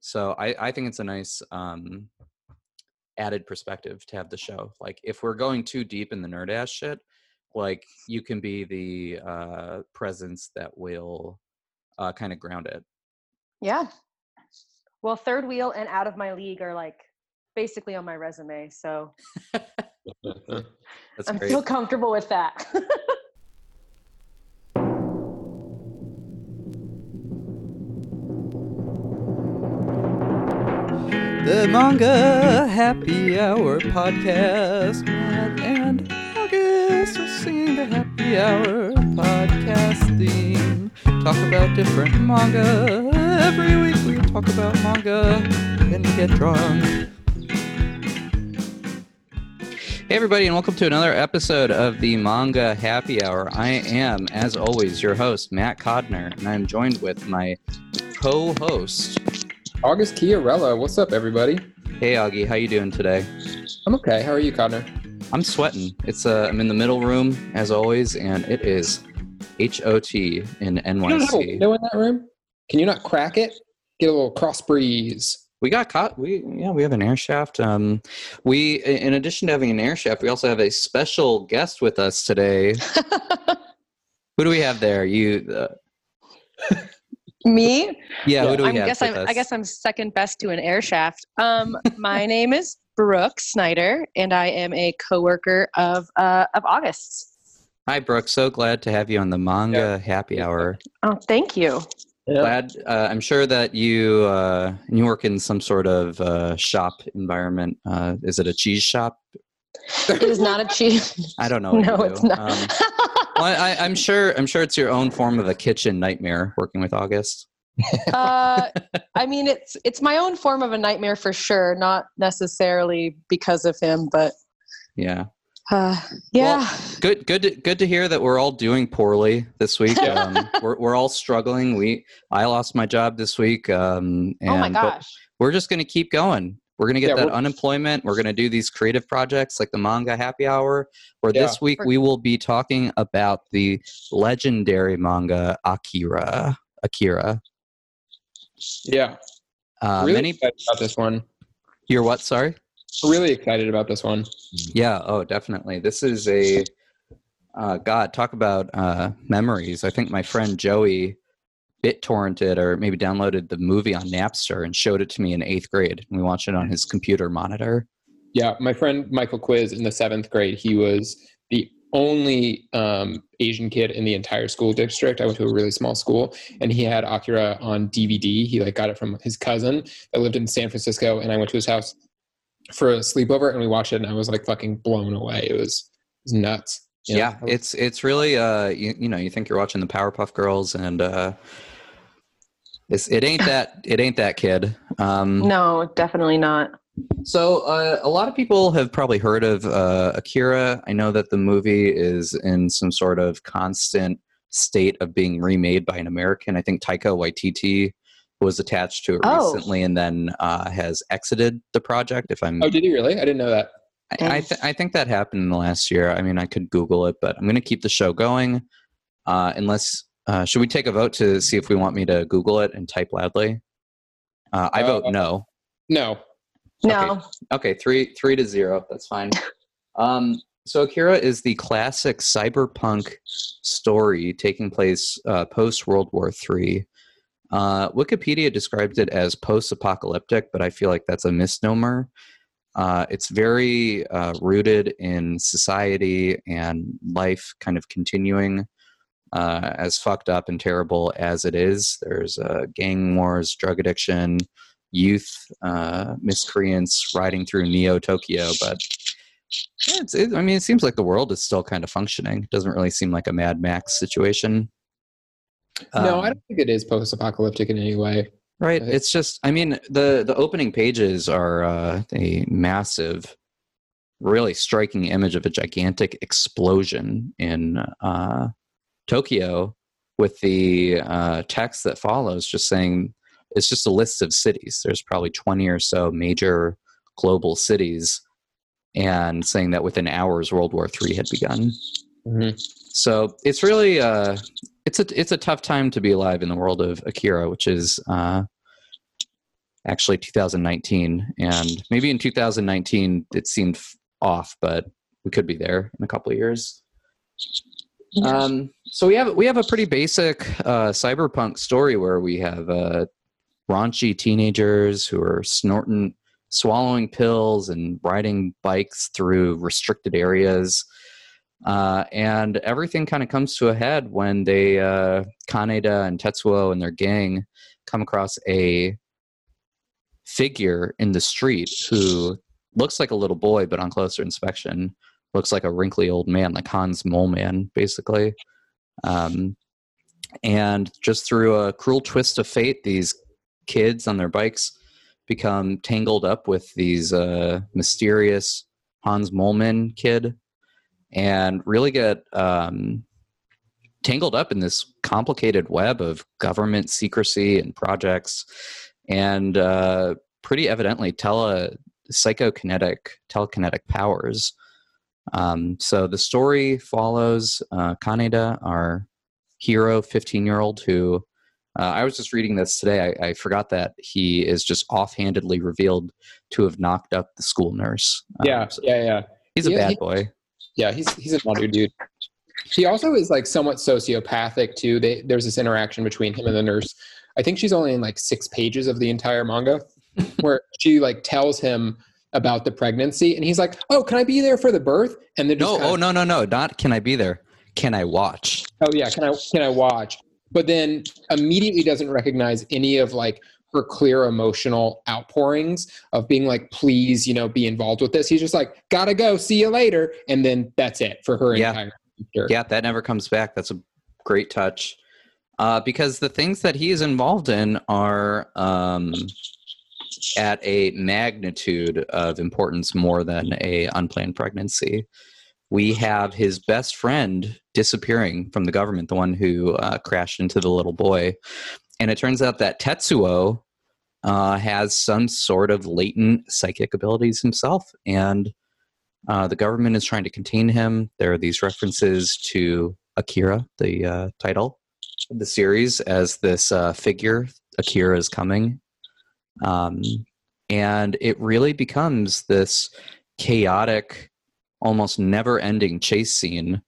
So I, I think it's a nice um, added perspective to have the show. Like if we're going too deep in the nerd ass shit, like you can be the uh, presence that will uh, kind of ground it. Yeah. Well, third wheel and out of my league are like basically on my resume, so I'm great. feel comfortable with that. The Manga Happy Hour podcast. Matt and August are singing the Happy Hour podcast theme. Talk about different manga. Every week we talk about manga and get drunk. Hey, everybody, and welcome to another episode of the Manga Happy Hour. I am, as always, your host, Matt Codner, and I'm joined with my co host. August Chiarella, what's up, everybody? Hey, Augie, how you doing today? I'm okay. How are you, Connor? I'm sweating. It's uh, I'm in the middle room as always, and it is H O T in You don't have a NYC. window in that room? Can you not crack it? Get a little cross breeze. We got caught. We yeah, we have an air shaft. Um, we in addition to having an air shaft, we also have a special guest with us today. Who do we have there? You, uh, Me? yeah. Who do we I have? guess I'm I guess I'm second best to an air shaft. Um my name is Brooke Snyder and I am a coworker of uh of August's. Hi, Brooke. So glad to have you on the Manga Happy Hour. Oh, thank you. Glad. Uh, I'm sure that you uh, you work in some sort of uh, shop environment. Uh, is it a cheese shop? It is not a cheese. I don't know. no, you it's not. Um, well, I, I'm sure. I'm sure it's your own form of a kitchen nightmare working with August. uh, I mean, it's it's my own form of a nightmare for sure. Not necessarily because of him, but Yeah. uh, yeah. Good. Good. To, good to hear that we're all doing poorly this week. Um, we're we're all struggling. We I lost my job this week. Um, and, oh my gosh. we're just going to keep going. We're going to get Yeah, that we're- unemployment. We're going to do these creative projects like the manga happy hour. Where Yeah. this week we will be talking about the legendary manga Akira. Akira. Yeah. Uh, really many. excited about this one. You're what? Sorry. Really excited about this one. Yeah. Oh, definitely. This is a. Uh, God, talk about uh, memories. I think my friend Joey bit torrented or maybe downloaded the movie on Napster and showed it to me in eighth grade. And we watched it on his computer monitor. Yeah, my friend Michael Quiz in the seventh grade, he was the only um, Asian kid in the entire school district. I went to a really small school, and he had Akira on DVD. He like got it from his cousin that lived in San Francisco, and I went to his house for a sleepover, and we watched it, and I was like fucking blown away. It was, it was nuts. You know? Yeah, it's it's really uh you, you know you think you're watching the Powerpuff Girls and uh it's it ain't that it ain't that kid. Um, No, definitely not. So uh, a lot of people have probably heard of uh, Akira. I know that the movie is in some sort of constant state of being remade by an American. I think Taika Waititi was attached to it Oh. recently and then uh, has exited the project. If I'm, Oh, did he really? I didn't know that. I, I, th- I think that happened in the last year. I mean, I could Google it, but I'm going to keep the show going. Uh, unless, uh, should we take a vote to see if we want me to Google it and type loudly? Uh, I vote Uh, no. No. No. Okay, three three to zero. That's fine. Um, so Akira is the classic cyberpunk story taking place uh, post World War III. Uh, Wikipedia describes it as post-apocalyptic, but I feel like that's a misnomer. Uh, it's very uh, rooted in society and life, kind of continuing uh, as fucked up and terrible as it is. There's uh, gang wars, drug addiction, youth uh, miscreants riding through Neo Tokyo, but yeah, it's, it, I mean, it seems like the world is still kind of functioning. It doesn't really seem like a Mad Max situation. no, Um, I don't think it is post-apocalyptic in any way. Right. It's just, I mean, the the opening pages are uh, a massive, really striking image of a gigantic explosion in uh, Tokyo, with the uh, text that follows, just saying it's just a list of cities. There's probably twenty or so major global cities, and saying that within hours World War III had begun. Mhm. So it's really uh, it's a it's a tough time to be alive in the world of Akira, which is uh, actually 2019, and maybe in 2019 it seemed off, but we could be there in a couple of years. Um, so we have we have a pretty basic uh, cyberpunk story where we have uh, raunchy teenagers who are snorting, swallowing pills, and riding bikes through restricted areas. Uh, and everything kind of comes to a head when they uh, Kaneda and Tetsuo and their gang come across a figure in the street who looks like a little boy, but on closer inspection looks like a wrinkly old man, like Hans Moleman, basically. Um, and just through a cruel twist of fate, these kids on their bikes become tangled up with these uh, mysterious Hans Moleman kid and really get um, tangled up in this complicated web of government secrecy and projects and uh, pretty evidently tele psychokinetic telekinetic powers um, so the story follows uh, kaneda our hero 15 year old who uh, i was just reading this today. I, I, forgot that he is just offhandedly revealed to have knocked up the school nurse. Um, yeah so yeah yeah. he's a yeah, bad he, boy. Yeah he's he's a naughty dude. He also is like somewhat sociopathic too. They, there's this interaction between him and the nurse. I think she's only in like six pages of the entire manga where she like tells him about the pregnancy and he's like oh can i be there for the birth? And then no oh no no no not can i be there? Can i watch? Oh yeah can i can i watch? But then immediately doesn't recognize any of like her clear emotional outpourings of being like please you know be involved with this. He's just like gotta go see you later and then that's it for her yeah. entire yeah that never comes back. That's a great touch. Uh, because the things that he is involved in are um, at a magnitude of importance more than a unplanned pregnancy. We have his best friend disappearing from the government, the one who uh, crashed into the little boy. And it turns out that Tetsuo uh, has some sort of latent psychic abilities himself. And uh, the government is trying to contain him. There are these references to Akira, the uh, title of the series, as this uh, figure, Akira is coming. Um, and it really becomes this chaotic, almost never ending chase scene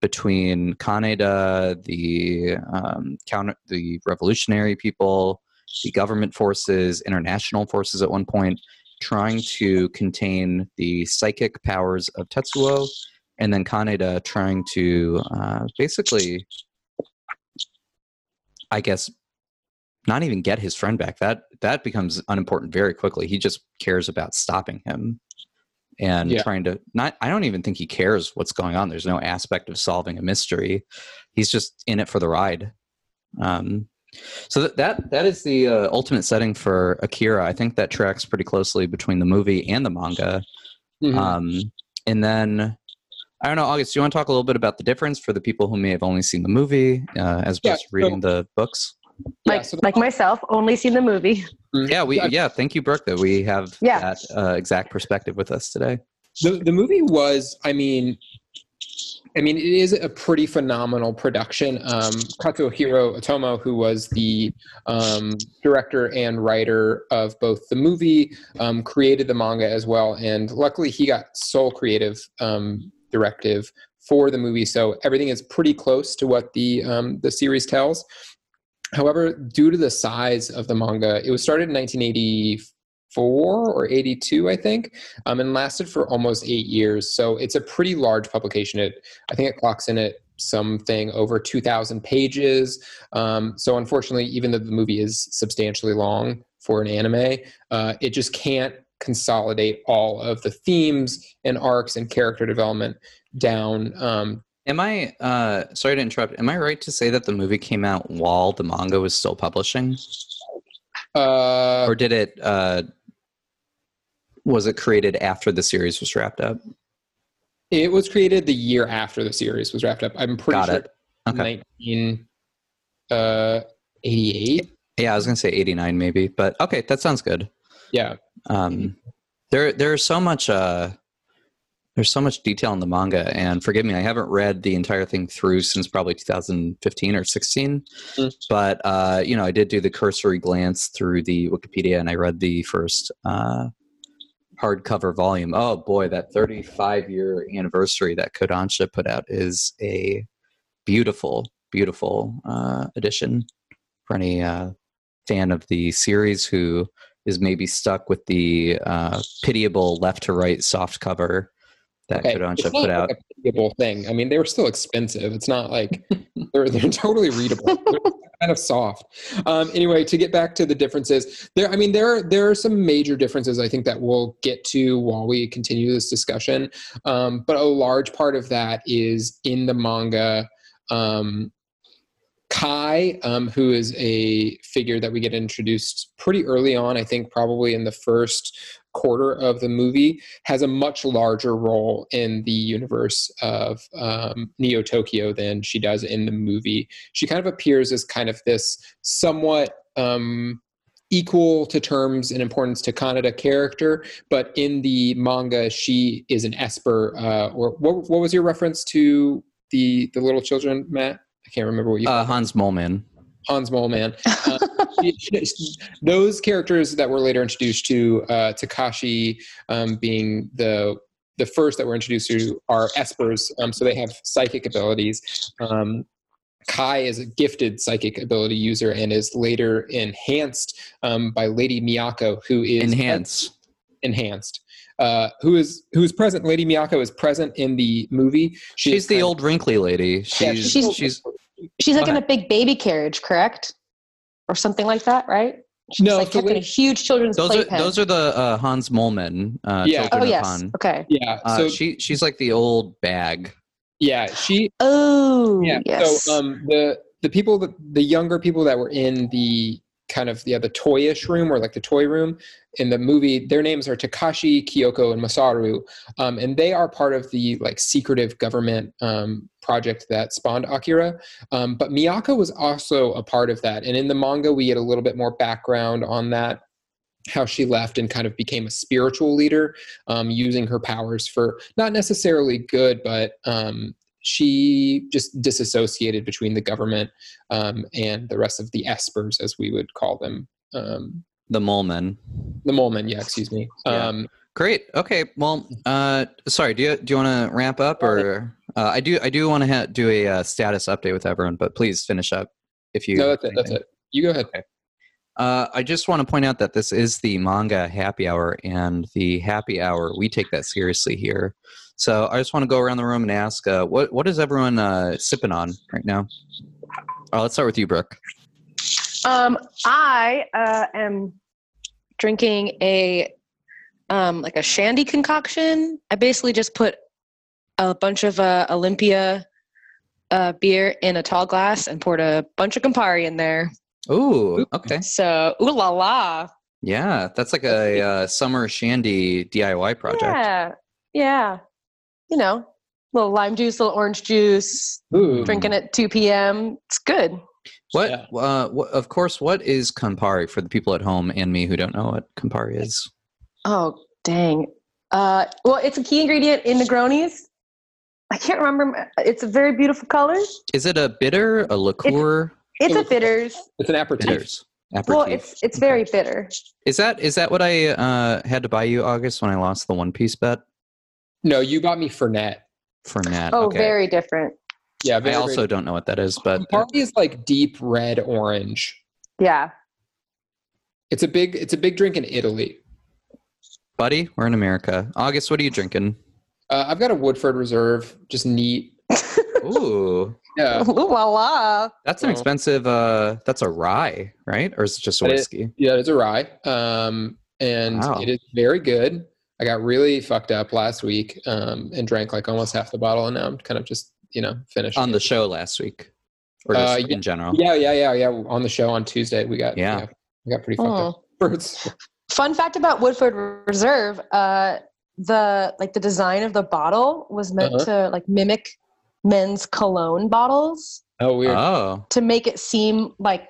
between Kaneda, the um, counter, the revolutionary people, the government forces, international forces at one point, trying to contain the psychic powers of Tetsuo, and then Kaneda trying to uh, basically, I guess, not even get his friend back. That that becomes unimportant very quickly. He just cares about stopping him and yeah. trying to not I don't even think he cares what's going on. There's no aspect of solving a mystery. He's just in it for the ride. Um, so that that, that is the uh, ultimate setting for Akira. I think that tracks pretty closely between the movie and the manga. Mm-hmm. Um, and then I don't know, August. Do you want to talk a little bit about the difference for the people who may have only seen the movie uh, as opposed yeah, to reading so, the books? Like yeah, so like myself, only seen the movie. Mm-hmm. Yeah, we yeah. Thank you, Brooke, that we have yeah. that uh, exact perspective with us today. The the movie was, I mean, I mean, it is a pretty phenomenal production. Um, Katsuhiro Otomo, who was the um, director and writer of both the movie, um, created the manga as well, and luckily he got sole creative um, directive for the movie. So everything is pretty close to what the um, the series tells. However, due to the size of the manga, it was started in 1984 or 82, I think, um, and lasted for almost eight years. So it's a pretty large publication. It, I think it clocks in at something over 2,000 pages. Um, so unfortunately, even though the movie is substantially long for an anime, uh, it just can't consolidate all of the themes and arcs and character development down um, Am I uh sorry to interrupt? Am I right to say that the movie came out while the manga was still publishing? Uh or did it uh was it created after the series was wrapped up? It was created the year after the series was wrapped up. I'm pretty Got sure it. Okay. 19 uh Yeah, I was going to say 89 maybe, but okay, that sounds good. Yeah. Um there there's so much uh there's so much detail in the manga, and forgive me, I haven't read the entire thing through since probably 2015 or 16. Mm. But uh, you know, I did do the cursory glance through the Wikipedia, and I read the first uh, hardcover volume. Oh boy, that 35 year anniversary that Kodansha put out is a beautiful, beautiful uh, edition for any uh, fan of the series who is maybe stuck with the uh, pitiable left to right soft cover that Okay, Kodansha put like out. a pitiable thing. I mean, they were still expensive. It's not like they're they're totally readable. They're kind of soft. Um, anyway, to get back to the differences, there. I mean, there are, there are some major differences. I think that we'll get to while we continue this discussion. Um, but a large part of that is in the manga. Um, Kai, um, who is a figure that we get introduced pretty early on, I think probably in the first quarter of the movie, has a much larger role in the universe of um, Neo Tokyo than she does in the movie. She kind of appears as kind of this somewhat um, equal to terms and importance to Kaneda character, but in the manga, she is an Esper. Uh, or what, what was your reference to the the little children, Matt? I can't remember what you Uh, Hans Moleman. Hans Moleman. Uh, she- she- those characters that were later introduced to uh, Takashi um, being the the first that were introduced to are espers, um, so they have psychic abilities. Um, Kai is a gifted psychic ability user and is later enhanced um, by Lady Miyako, who is Enhance. enhanced. Uh, who is who is present? Lady Miyako is present in the movie. She She's the old wrinkly lady. Yeah, She's she's- she's She's like in a big baby carriage, correct? Or something like that, right? She's No, like so kept in a huge children's those are those are the uh, Hans Moleman. Uh, Yeah. oh yes. Han. Okay. yeah. Uh, So she she's like the old bag. yeah, she Oh yeah yes. so um the the people that the younger people that were in the kind of yeah the toyish room or like the toy room in the movie their names are takashi kiyoko and masaru um, and they are part of the like secretive government um, project that spawned akira. Um, but miyako was also a part of that and in the manga we get a little bit more background on that how she left and kind of became a spiritual leader um, using her powers for not necessarily good but um, she just disassociated between the government um, and the rest of the espers as we would call them um, The Moleman. the Moleman, yeah excuse me Yeah. um, Great. Okay. Well, uh, sorry. Do you do you want to ramp up, or uh, I do? I do want to ha- do a uh, status update with everyone, but please finish up if you. no that's it that's it you go ahead Uh, I just want to point out that this is the manga happy hour, and the happy hour we take that seriously here. So I just want to go around the room and ask, uh, what what is everyone uh, sipping on right now? Uh, let's start with you, Brooke. Um, I uh, am drinking a um, like a shandy concoction. I basically just put a bunch of uh, Olympia uh, beer in a tall glass and poured a bunch of Campari in there. Ooh, okay, So, ooh la la. yeah, that's like a uh, summer shandy DIY project. Yeah, yeah. You know, little lime juice, little orange juice. Ooh. Drinking at two p.m. It's good. What, Yeah. uh, what? Of course, what is Campari for the people at home and me who don't know what Campari is? Oh dang. Uh, well, it's a key ingredient in Negronis. I can't remember. It's a very beautiful color. Is it a bitter, a liqueur? It's a bitters. it's an aperitif Bitters. Aperitif. Well, it's it's very bitter. Is that is that what I uh, had to buy you August when I lost the One Piece bet no you bought me fernet for Nat? Oh, okay. very different. Yeah I very, also don't know what that is, but uh, Campari is like deep red orange Yeah. it's a big it's a big drink in italy buddy, we're in America. August, what are you drinking? uh, i've got a woodford reserve just neat Ooh, yeah Ooh la la. that's an expensive. Uh, that's a rye, right? Or is it just a But it- whiskey? Yeah, it's a rye. Um, and Wow. it is very good. I got really fucked up last week um, and drank like almost half the bottle, and now I'm kind of just you know finish On the show last week, or just Uh, yeah. in general? Yeah, yeah, yeah, yeah. On the show on Tuesday, we got Yeah. we got pretty fucked up. Birds. Fun fact about Woodford Reserve: uh, the like the design of the bottle was meant Uh-huh. to like mimic men's cologne bottles Oh, weird. Oh, to make it seem like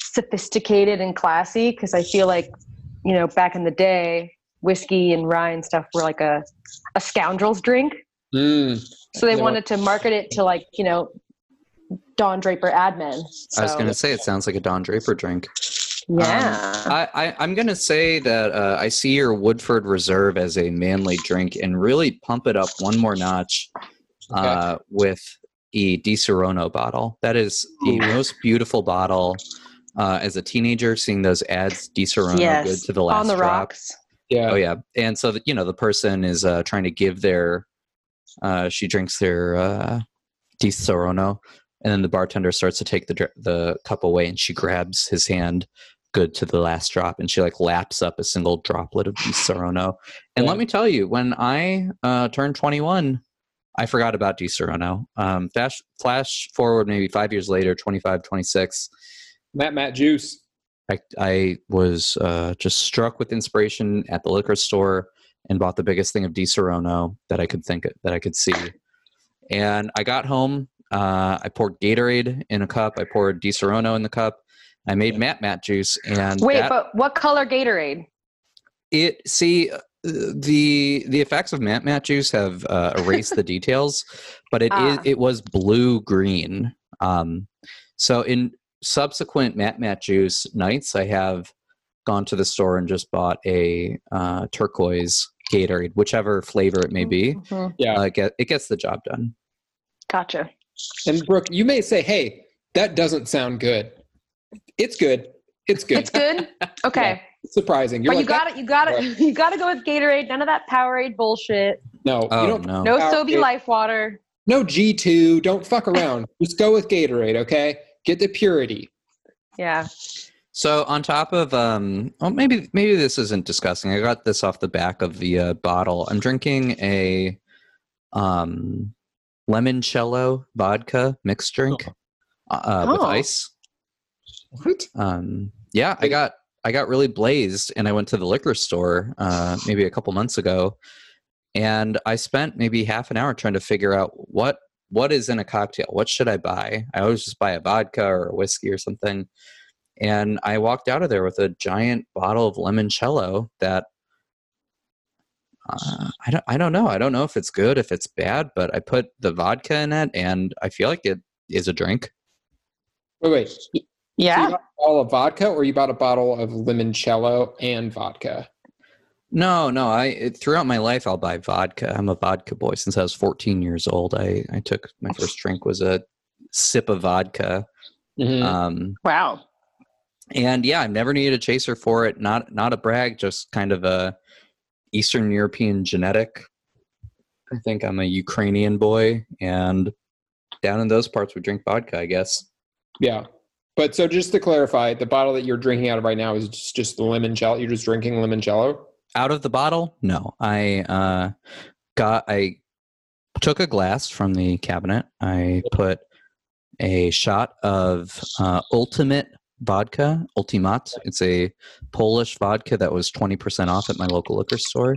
sophisticated and classy. Because I feel like you know back in the day, whiskey and rye and stuff were like a a scoundrel's drink. Mm. So they No. wanted to market it to like you know Don Draper ad men. So, I was going to say it sounds like a Don Draper drink. yeah. I, I, I'm going to say that uh, I see your Woodford Reserve as a manly drink and really pump it up one more notch uh, with a Disaronno bottle. That is the most beautiful bottle. Uh, as a teenager, seeing those ads, Disaronno, yes. good to the last on the drop. rocks. Yeah. Oh yeah, and so that you know the person is uh, trying to give their, uh, she drinks their uh, Disaronno, and then the bartender starts to take the the cup away, and she grabs his hand, good to the last drop, and she like laps up a single droplet of Disaronno. And Yeah. let me tell you, when I uh, turned twenty one. I forgot about Di Serono. Um, flash, flash forward maybe five years later, 25, 26. Matt Matt Juice. I, I was uh, just struck with inspiration at the liquor store and bought the biggest thing of Disaronno that I could think that I could see. And I got home. Uh, I poured Gatorade in a cup. I poured Disaronno in the cup. I made Matt Matt juice, and Wait, that- but what color Gatorade? it see uh, the the effects of Matt Matt juice have uh, erased the details, but it Ah. it was blue green. Um, so in subsequent Matt Matt juice nights, I have gone to the store and just bought a uh, turquoise Gatorade, whichever flavor it may be. Mhm. Yeah. Uh, it, get, it gets the job done. Gotcha. And Brooke, you may say, "Hey, that doesn't sound good." It's good. It's good. It's good. Okay, It's surprising. You're but you got it. You got it. You got to go with Gatorade. None of that Powerade bullshit. No, Oh you don't. no. No Sobe Life Water. No G two. Don't fuck around. Just go with Gatorade. Okay. Get the purity. Yeah. So on top of um, well, maybe maybe this isn't disgusting. I got this off the back of the uh, bottle. I'm drinking a um, limoncello vodka mixed drink uh, with Oh. ice. What? Um, yeah, I got I got really blazed, and I went to the liquor store uh, maybe a couple months ago, and I spent maybe half an hour trying to figure out what what is in a cocktail. What should I buy? I always just buy a vodka or a whiskey or something, and I walked out of there with a giant bottle of limoncello that. Uh, I don't. I don't know. I don't know if it's good, if it's bad, but I put the vodka in it, and I feel like it is a drink. Wait, wait. So you Yeah. bought a bottle of vodka, or you bought a bottle of limoncello and vodka? No, no. I it, throughout my life, I'll buy vodka. I'm a vodka boy since I was 14 years old. I I took my first drink was a sip of vodka. Mhm. Um, Wow. And yeah, I've never needed a chaser for it. Not not a brag, just kind of a Eastern European genetic. I think I'm a Ukrainian boy, and down in those parts, we drink vodka. I guess. yeah. But so just to clarify, the bottle that you're drinking out of right now is just, just limoncello. You're just drinking limoncello. out of the bottle no i uh got i took a glass from the cabinet i put a shot of uh, ultimate vodka ultimat. It's a polish vodka that was 20% off at my local liquor store.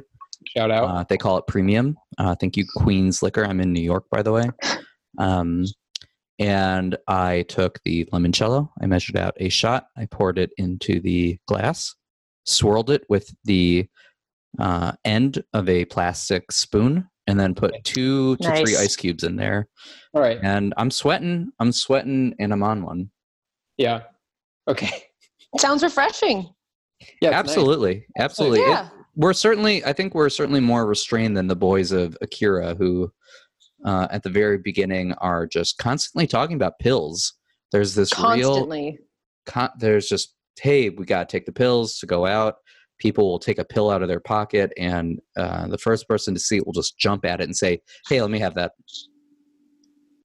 Shout out. uh, they call it premium. Uh, thank you queens liquor. I'm in new york by the way. Um, and i took the limoncello. I measured out a shot. I poured it into the glass swirled it with the uh, end of a plastic spoon and then put two to three ice cubes in there. All right. and i'm sweating. I'm sweating and i'm on one. Yeah. Okay. Sounds refreshing. Yeah. it's nice. absolutely absolutely It- Yeah. we're certainly i think we're certainly more restrained than the boys of akira who uh, at the very beginning are just constantly talking about pills there's this real con- there's just hey we got to take the pills to go out people will take a pill out of their pocket and uh, the first person to see it will just jump at it and say hey let me have that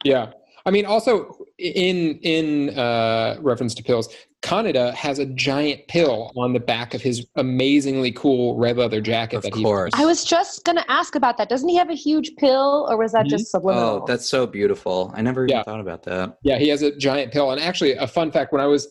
Yeah. I mean, also in in uh, reference to pills, Kaneda has a giant pill on the back of his amazingly cool red leather jacket. Of that he course. I was just gonna ask about that. Doesn't he have a huge pill, or was that Mhm. just subliminal? oh that's so beautiful i never even Yeah. thought about that Yeah, he has a giant pill. And actually, a fun fact: when I was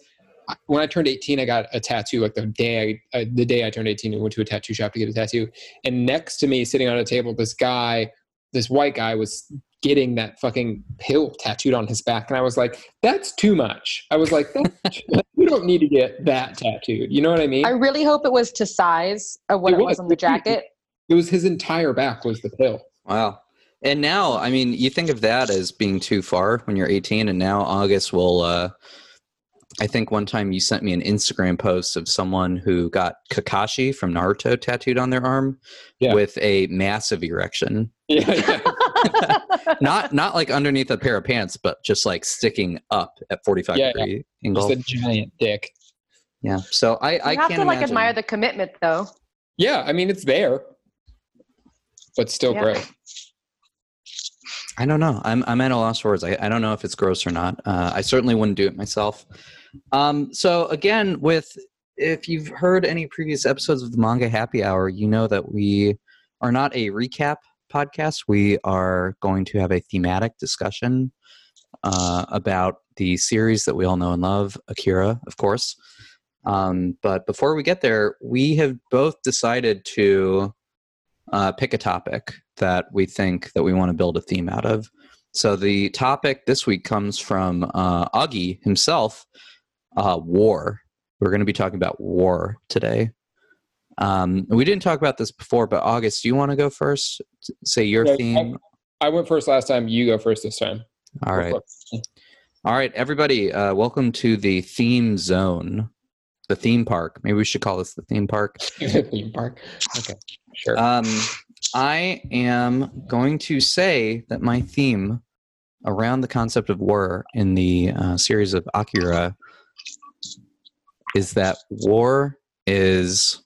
when I turned 18, I got a tattoo. Like the day I, uh, the day I turned 18, I went to a tattoo shop to get a tattoo. And next to me, sitting on a table, this guy, this white guy, was getting that fucking pill tattooed on his back. And I was like, "That's too much." I was like, "That's- "You don't need to get that tattooed." You know what I mean? I really hope it was to size of what It it, was. was on the jacket. It It was his entire back was the pill. Wow. And now, I mean, you think of that as being too far when you're 18, and now August will. Uh, I think one time you sent me an Instagram post of someone who got Kakashi from Naruto tattooed on their arm Yeah. with a massive erection. Yeah, yeah. not not like underneath a pair of pants, but just like sticking up at 45 Yeah, degree angle. Just a giant dick. yeah. So I, I you have can't to like imagine. admire the commitment, though. Yeah, I mean it's there, but still Yeah. gross. I don't know. I'm I'm at a loss for words. I, I don't know if it's gross or not. Uh, I certainly wouldn't do it myself. Um, so again, with if you've heard any previous episodes of the Manga Happy Hour, you know that we are not a recap podcast. We are going to have a thematic discussion uh, about the series that we all know and love, Akira, of course. Um, but before we get there, we have both decided to uh, pick a topic that we think that we want to build a theme out of. So the topic this week comes from uh, Augie himself, uh, war. We're going to be talking about war today. Um, we didn't talk about this before, but August, do you want to go first? Say your Yeah, theme. I went first last time. You go first this time. All right. All right, everybody, uh, welcome to the theme zone, the theme park. Maybe we should call this the theme park. Theme park. Okay, sure. Um, I am going to say that my theme around the concept of war in the uh, series of Akira is that war is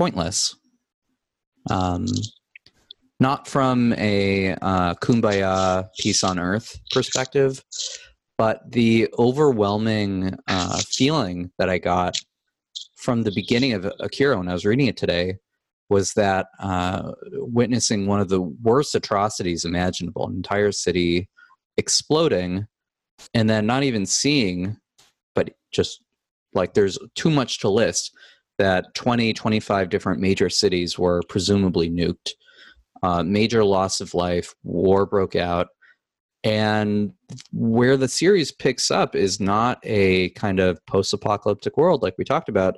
pointless. Um, not from a uh, kumbaya peace on earth perspective, but the overwhelming uh, feeling that I got from the beginning of Akira when I was reading it today was that uh, witnessing one of the worst atrocities imaginable, an entire city exploding, and then not even seeing, but just like there's too much to list that 20, 25 different major cities were presumably nuked. Uh, major loss of life, war broke out. And where the series picks up is not a kind of post apocalyptic world like we talked about.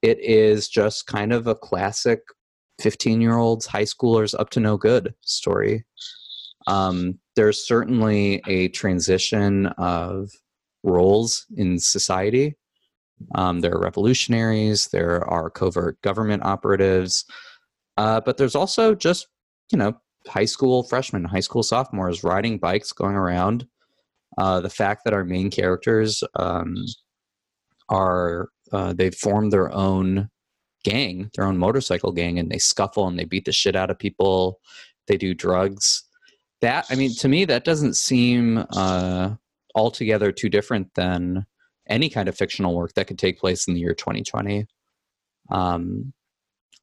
It is just kind of a classic 15 year olds, high schoolers up to no good story. Um, there's certainly a transition of roles in society. Um, there are revolutionaries, there are covert government operatives, uh, but there's also just, you know, high school freshmen, high school sophomores riding bikes, going around. Uh, the fact that our main characters um, are, uh, they've formed their own gang, their own motorcycle gang, and they scuffle and they beat the shit out of people. They do drugs. That I mean, to me, that doesn't seem uh, altogether too different than any kind of fictional work that could take place in the year 2020. Um,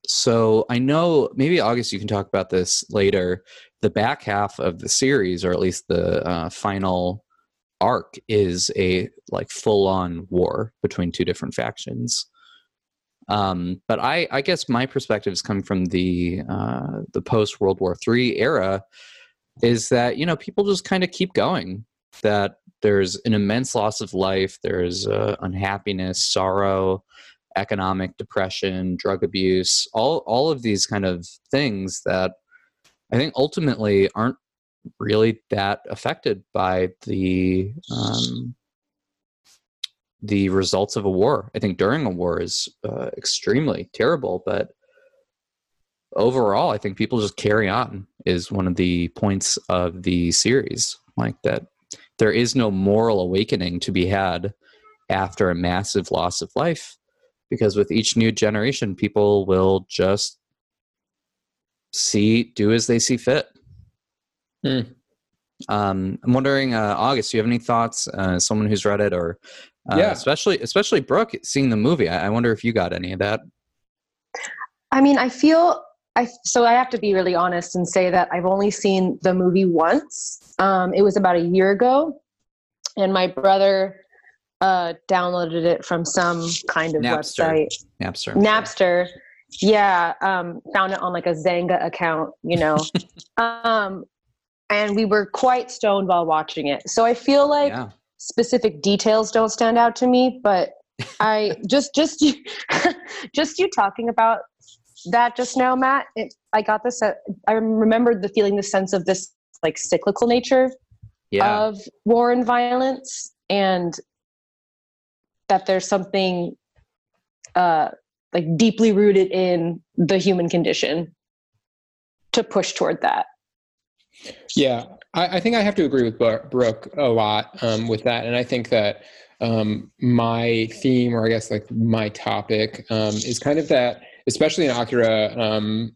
so I know maybe August, you can talk about this later. The back half of the series, or at least the uh, final arc, is a like full-on war between two different factions. Um, but I, I guess my perspective is coming from the uh, the post World War III era, is that you know people just kind of keep going. That there's an immense loss of life, there's uh, unhappiness, sorrow, economic depression, drug abuse, all all of these kind of things that I think ultimately aren't really that affected by the um, the results of a war. I think during a war is uh, extremely terrible, but overall, I think people just carry on. Is one of the points of the series, like that. There is no moral awakening to be had after a massive loss of life, because with each new generation, people will just see do as they see fit. Hmm. Um, I'm wondering, uh, August, do you have any thoughts? Uh, someone who's read it, or uh, Yeah. especially especially Brooke seeing the movie. I, I wonder if you got any of that. I mean, I feel I so I have to be really honest and say that I've only seen the movie once. Um, it was about a year ago, and my brother uh, downloaded it from some kind of Napster. website, Napster. Napster. Yeah, um, found it on like a Xanga account, you know. um, and we were quite stoned while watching it. So I feel like yeah. specific details don't stand out to me, but I just just you, just you talking about that just now, Matt. It, I got this. Uh, I remembered the feeling, the sense of this like cyclical nature Yeah. of war and violence, and that there's something uh, like deeply rooted in the human condition to push toward that. Yeah, I, I think I have to agree with Bro- Brooke a lot um, with that, and I think that um, my theme, or I guess like my topic, um, is kind of that, especially in Akira, um,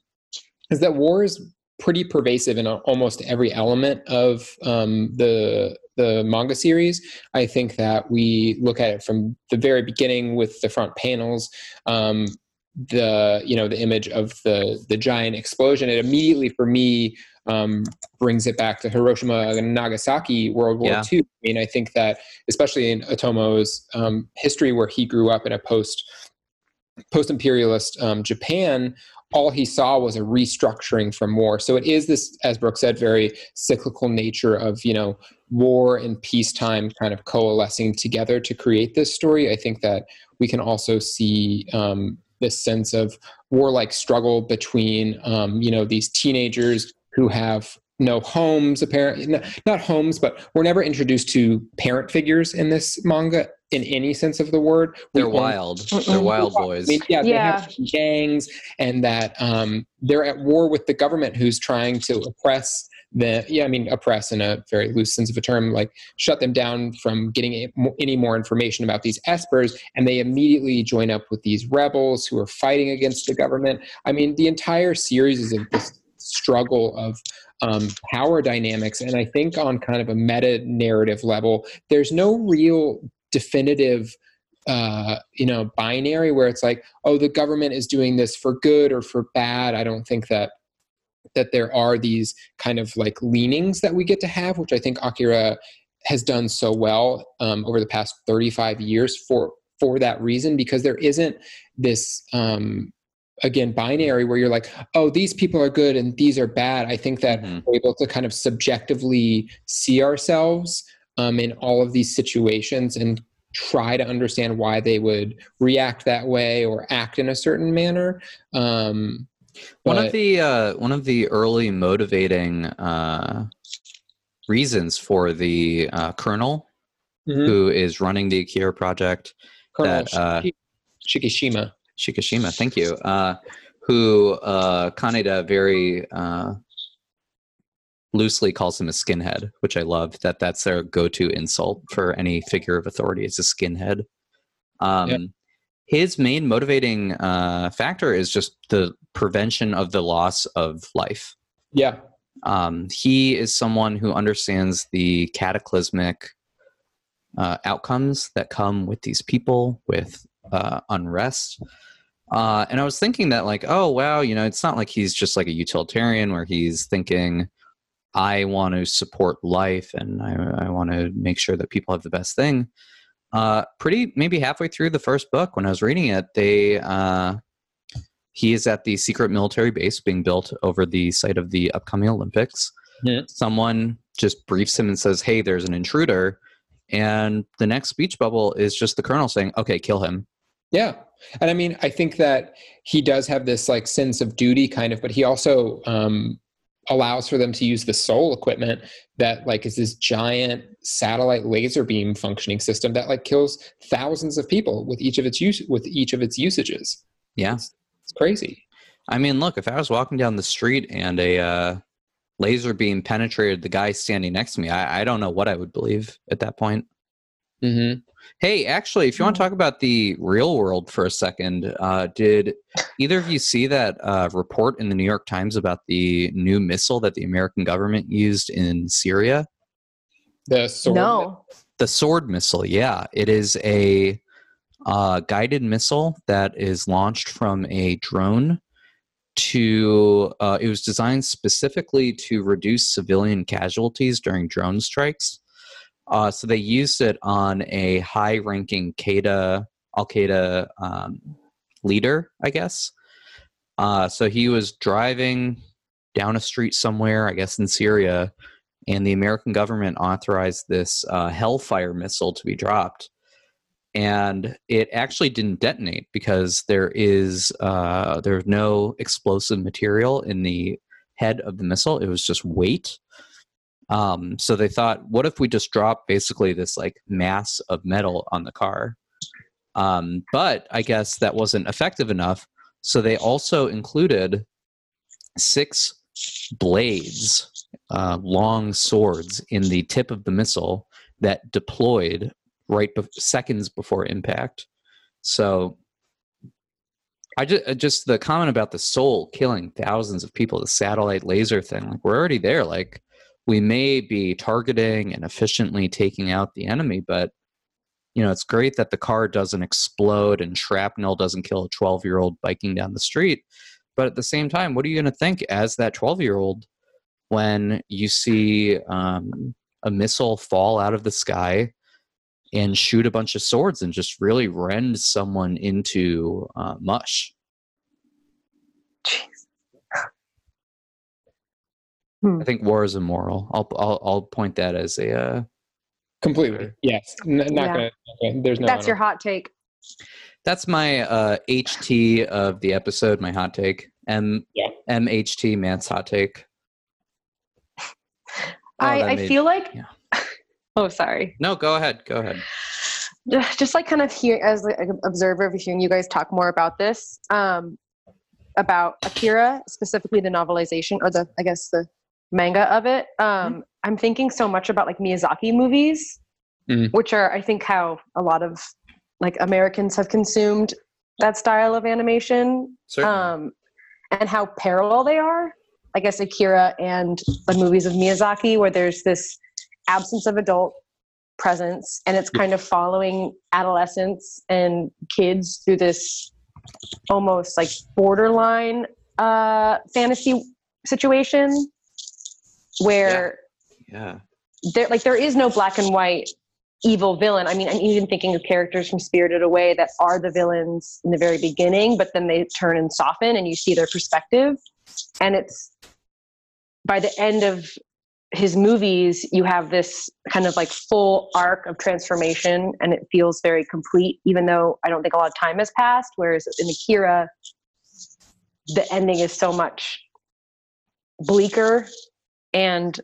is that war is pretty pervasive in almost every element of um, the the manga series. I think that we look at it from the very beginning with the front panels. Um, the you know the image of the the giant explosion it immediately for me um, brings it back to Hiroshima and Nagasaki World War Yeah. II. I mean, I think that especially in Otomo's um, history, where he grew up in a post post imperialist um, Japan, all he saw was a restructuring from war. So it is this, as Brooke said, very cyclical nature of you know war and peacetime kind of coalescing together to create this story. I think that we can also see um, this sense of warlike struggle between um, you know these teenagers who have no homes apparently not homes but we're never introduced to parent figures in this manga in any sense of the word They're only- wild. They're wild I boys. mean, yeah, they have gangs, and that um, they're at war with the government, who's trying to oppress the. Yeah, I mean, oppress in a very loose sense of a term, like shut them down from getting any more information about these espers, and they immediately join up with these rebels who are fighting against the government. I mean, the entire series is of this struggle of um, power dynamics, and I think on kind of a meta narrative level, there's no real definitive uh, you know binary where it's like oh the government is doing this for good or for bad i don't think that that there are these kind of like leanings that we get to have which i think akira has done so well um, over the past 35 years for for that reason because there isn't this um, again binary where you're like oh these people are good and these are bad i think that Mhm. we're able to kind of subjectively see ourselves um, in all of these situations and try to understand why they would react that way or act in a certain manner. Um, one of the uh, one of the early motivating uh, reasons for the uh, colonel Mhm. who is running the Akira project, Colonel that, uh, Shikishima. Shikishima, thank you, uh, who uh, Kaneda very uh, loosely calls him a skinhead, which I love. That that's their go-to insult for any figure of authority is a skinhead. Um, Yeah. His main motivating uh, factor is just the prevention of the loss of life. Yeah, Um, he is someone who understands the cataclysmic uh, outcomes that come with these people, with uh, unrest. Uh, and I was thinking that, like, oh, wow, you know, it's not like he's just like a utilitarian where he's thinking, I want to support life and I, I want to make sure that people have the best thing. Uh, pretty maybe halfway through the first book, when I was reading it, they uh, he is at the secret military base being built over the site of the upcoming Olympics. Yeah. Someone just briefs him and says, "Hey, there's an intruder," and the next speech bubble is just the colonel saying, "Okay, kill him." yeah. And I mean, I think that he does have this like sense of duty kind of, but he also um, allows for them to use the SOL equipment that like is this giant satellite laser beam functioning system that like kills thousands of people with each of its use with each of its usages. Yeah. It's, it's crazy. I mean, look, if I was walking down the street and a uh, laser beam penetrated the guy standing next to me, I, I don't know what I would believe at that point. Mm-hmm. Hey, actually, if you want to talk about the real world for a second, uh, did either of you see that uh, report in the New York Times about the new missile that the American government used in Syria? The sword. No. The sword missile, yeah. It is a uh, guided missile that is launched from a drone to, uh, it was designed specifically to reduce civilian casualties during drone strikes. Uh, so they used it on a high ranking Qaeda, Al Qaeda um, leader, I guess. Uh, so he was driving down a street somewhere, I guess in Syria, and the American government authorized this uh, Hellfire missile to be dropped. and it actually didn't detonate because there is uh, there's no explosive material in the head of the missile. It was just weight. Um, so they thought, what if we just drop basically this like mass of metal on the car? Um, but I guess that wasn't effective enough. So they also included six blades, uh, long swords in the tip of the missile that deployed right be- seconds before impact. So I just, just the comment about the SOL killing thousands of people, the satellite laser thing, like we're already there. Like we may be targeting and efficiently taking out the enemy, but you know, it's great that the car doesn't explode and shrapnel doesn't kill a 12 year old biking down the street. But at the same time, what are you going to think as that 12 year old when you see um, a missile fall out of the sky and shoot a bunch of swords and just really rend someone into uh, mush? Hmm. I think war is immoral. I'll I'll, I'll point that as a uh, Completely. Yes. N- not Yeah. gonna. okay, There's no. That's your hot take. that's my uh, HT of the episode. My hot take. M Yeah. MHT Matt's hot take. Oh, I, I made- feel like. yeah. oh, sorry. No, go ahead. Go ahead. Just- Just like kind of hear as an observer of hearing you guys talk more about this, um, about Akira specifically the novelization or the I guess the manga of it. Um, I'm thinking so much about like Miyazaki movies, Mm. which are I think how a lot of like Americans have consumed that style of animation. Um, and how parallel they are. I guess Akira and the movies of Miyazaki, where there's this absence of adult presence, and it's kind of following adolescents and kids through this almost like borderline uh, fantasy situation where yeah. there like there is no black and white evil villain. I mean, I'm even thinking of characters from Spirited Away that are the villains in the very beginning, but then they turn and soften and you see their perspective. And it's by the end of his movies, you have this kind of like full arc of transformation and it feels very complete, even though I don't think a lot of time has passed. Whereas in Akira, the ending is so much bleaker and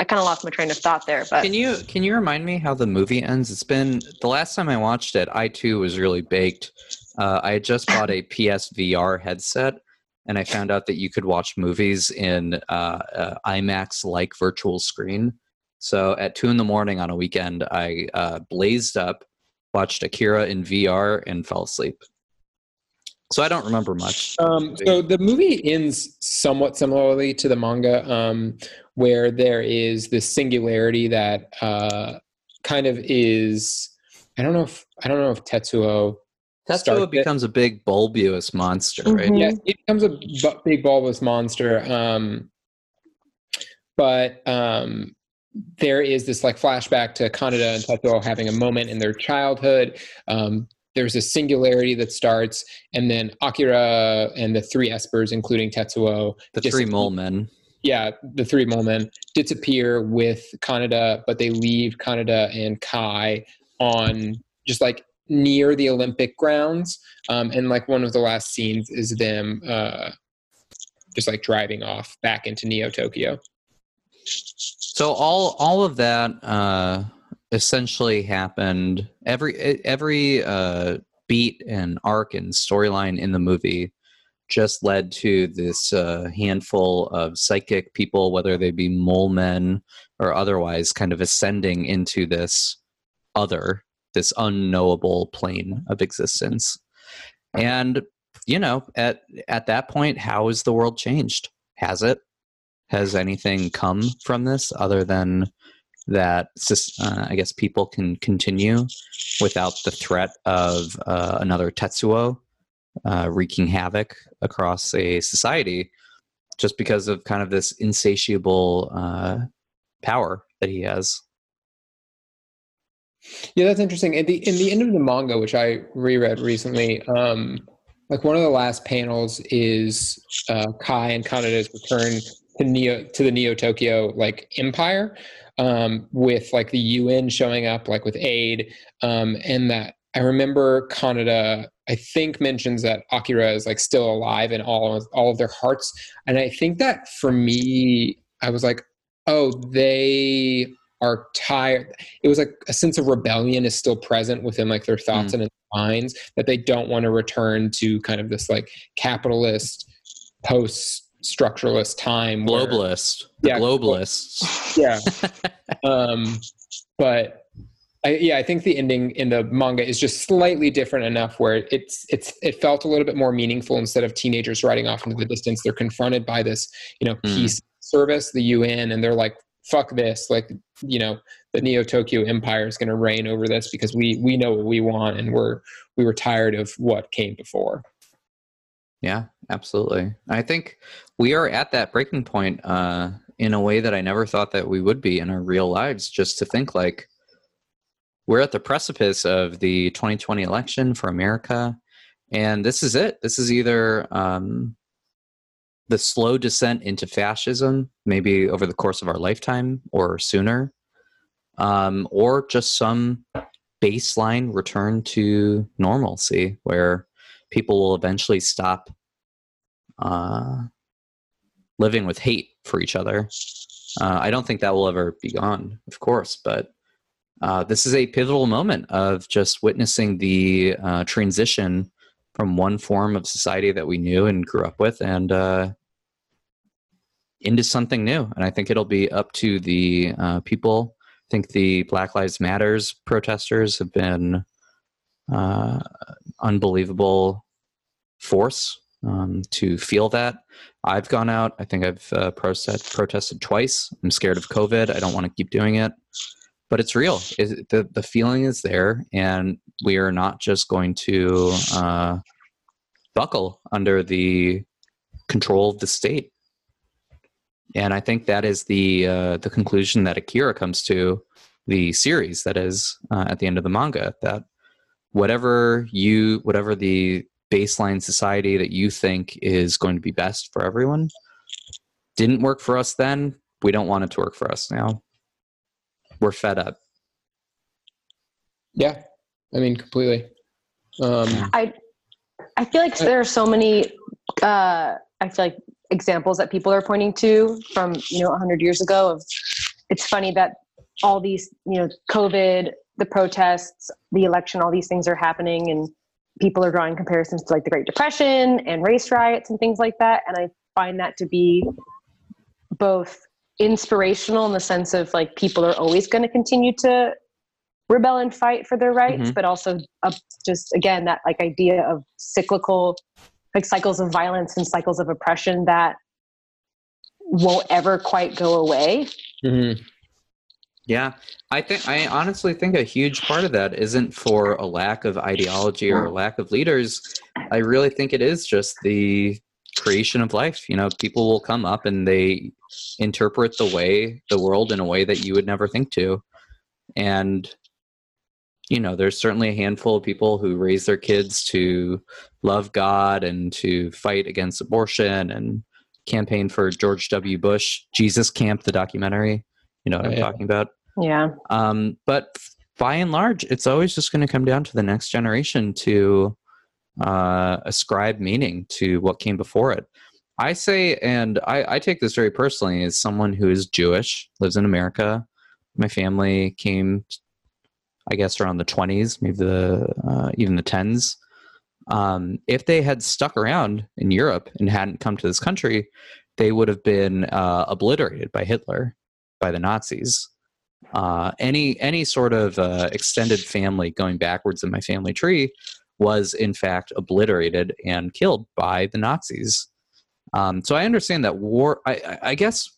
I kind of lost my train of thought there, but Can you can you remind me how the movie ends? It's been the last time I watched it. I too was really baked. Uh, I had just bought a PSVR headset, and I found out that you could watch movies in uh, uh, IMAX like virtual screen. So at two in the morning on a weekend, I uh, blazed up, watched Akira in VR, and fell asleep. So I don't remember much. Um, so the movie ends somewhat similarly to the manga, um, where there is this singularity that uh, kind of is. I don't know if I don't know if Tetsuo. Tetsuo it. becomes a big bulbous monster, right? Mhm. Yeah, it becomes a bu- big bulbous monster. Um, but um, there is this like flashback to Kaneda and Tetsuo having a moment in their childhood. Um, there's a singularity that starts, and then Akira and the three Espers, including Tetsuo, The three mole men. yeah, the three mole men disappear with Kaneda, but they leave Kaneda and Kai on just like near the Olympic grounds. Um, and like one of the last scenes is them uh, just like driving off back into Neo Tokyo. So all all of that uh, essentially happened. Every every uh, beat and arc and storyline in the movie just led to this uh, handful of psychic people, whether they be mole men or otherwise, kind of ascending into this other, this unknowable plane of existence. And you know, at at that point, how has the world changed? Has it? Has anything come from this other than that? Uh, I guess people can continue without the threat of uh, another Tetsuo uh, wreaking havoc across a society, just because of kind of this insatiable uh, power that he has. Yeah, that's interesting. At the in the end of the manga, which I reread recently, um, like one of the last panels is uh, Kai and Kaneda's return to Neo to the Neo Tokyo like empire, um, with like the UN showing up like with aid, um, and that I remember Kaneda, I think mentions that Akira is like still alive in all of, all of their hearts. And I think that for me, I was like, oh, they are tired. It was like a sense of rebellion is still present within like their thoughts mm. and minds that they don't want to return to kind of this like capitalist post structuralist time. Globalist. Where, yeah, globalists. Yeah. um, but I, yeah, I think the ending in the manga is just slightly different enough where it's it's it felt a little bit more meaningful instead of teenagers riding off into the distance. They're confronted by this, you know, mm. peace service, the UN, and they're like, "Fuck this!" Like, you know, the Neo Tokyo Empire is going to reign over this because we we know what we want, and we're we were tired of what came before. Yeah, absolutely. I think we are at that breaking point uh, in a way that I never thought that we would be in our real lives. Just to think like we're at the precipice of the 2020 election for America, and this is it. This is either um, the slow descent into fascism, maybe over the course of our lifetime or sooner, um, or just some baseline return to normalcy where people will eventually stop uh, living with hate for each other. Uh, I don't think that will ever be gone, of course, but uh, this is a pivotal moment of just witnessing the uh, transition from one form of society that we knew and grew up with and uh, into something new. And I think it'll be up to the uh, people. I think the Black Lives Matters protesters have been uh, unbelievable force um, to feel that. I've gone out. I think I've uh, protest, protested twice. I'm scared of COVID. I don't want to keep doing it but it's real. It, the the feeling is there, and we are not just going to uh, buckle under the control of the state. And I think that is the uh, the conclusion that Akira comes to the series. That is uh, at the end of the manga that whatever you whatever the baseline society that you think is going to be best for everyone didn't work for us then. We don't want it to work for us now we're fed up. Yeah, I mean, completely. Um, I I feel like there are so many. Uh, I feel like examples that people are pointing to from you know 100 years ago. Of it's funny that all these you know COVID, the protests, the election, all these things are happening, and people are drawing comparisons to like the Great Depression and race riots and things like that. And I find that to be both inspirational in the sense of like people are always going to continue to rebel and fight for their rights mm-hmm. but also uh, just again that like idea of cyclical like cycles of violence and cycles of oppression that won't ever quite go away mm-hmm. Yeah i think i honestly think a huge part of that isn't for a lack of ideology or a lack of leaders. I really think it is just the creation of life you know people will come up and they interpret the way the world in a way that you would never think to. And you know there's certainly a handful of people who raise their kids to love god and to fight against abortion and campaign for george w. Bush jesus camp the documentary you know what oh, i'm yeah. talking about yeah um, but by and large it's always just going to come down to the next generation to uh, ascribe meaning to what came before it I say, and I, I take this very personally as someone who is Jewish, lives in America. My family came, I guess, around the 20s, maybe the uh, even the 10s. Um, if they had stuck around in Europe and hadn't come to this country, they would have been uh, obliterated by Hitler, by the Nazis. Uh, any any sort of uh, extended family going backwards in my family tree was in fact obliterated and killed by the Nazis. Um, so I understand that war. I, I guess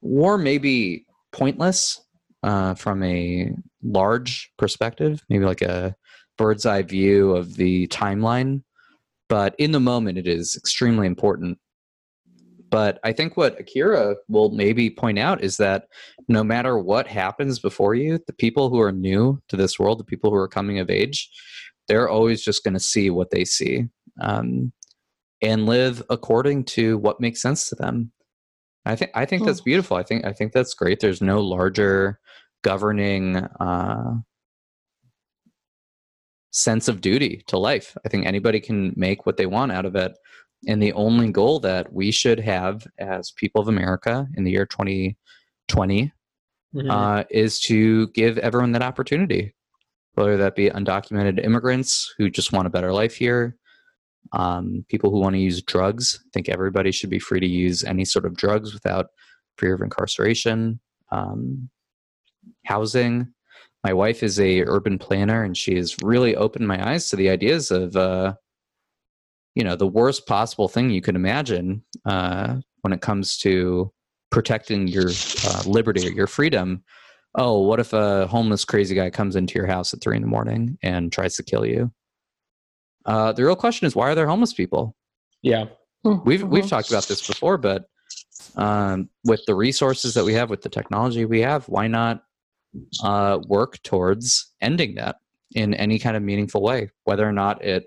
war may be pointless uh, from a large perspective, maybe like a bird's eye view of the timeline. But in the moment, it is extremely important. But I think what Akira will maybe point out is that no matter what happens before you, the people who are new to this world, the people who are coming of age, they're always just going to see what they see. Um, and live according to what makes sense to them. I think I think that's beautiful. I think I think that's great. There's no larger governing uh, sense of duty to life. I think anybody can make what they want out of it. And the only goal that we should have as people of America in the year 2020 Mhm. uh, is to give everyone that opportunity, whether that be undocumented immigrants who just want a better life here, um, people who want to use drugs. I think everybody should be free to use any sort of drugs without fear of incarceration. Um, housing. My wife is a urban planner, and she has really opened my eyes to the ideas of, uh, you know, the worst possible thing you can imagine uh, when it comes to protecting your uh, liberty or your freedom. Oh, what if a homeless crazy guy comes into your house at three in the morning and tries to kill you? Uh, the real question is, why are there homeless people? yeah. We've we've Mhm. talked about this before, but um, with the resources that we have, with the technology we have, why not uh, work towards ending that in any kind of meaningful way, whether or not it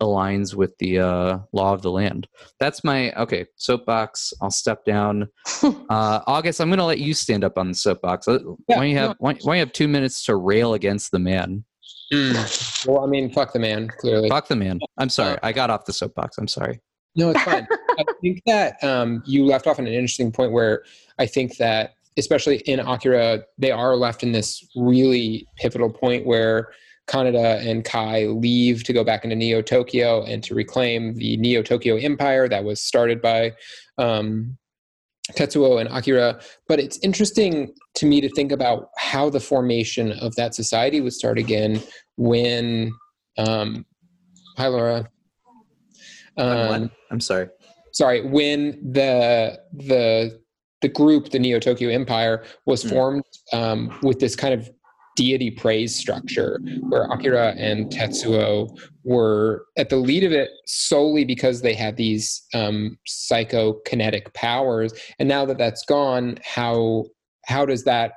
aligns with the uh, law of the land? That's my okay soapbox. I'll step down. Uh, August, I'm going to let you stand up on the soapbox. Uh, Yeah, why don't you have why, why you have two minutes to rail against the man? Mm. Well, I mean, fuck the man, clearly. Fuck the man. I'm sorry, I got off the soapbox. I'm sorry. No, it's fine. I think that um, you left off on an interesting point where I think that, especially in Akira, they are left in this really pivotal point where Kaneda and Kai leave to go back into Neo Tokyo and to reclaim the Neo Tokyo Empire that was started by um, Tetsuo and Akira. But it's interesting to me to think about how the formation of that society would start again when. Um, hi, Laura. Um, I'm sorry. sorry when the the the group the neo tokyo empire was Hmm. formed um, with this kind of deity praise structure where akira and tetsuo were at the lead of it solely because they had these um, psychokinetic powers. And now that that's gone how how does that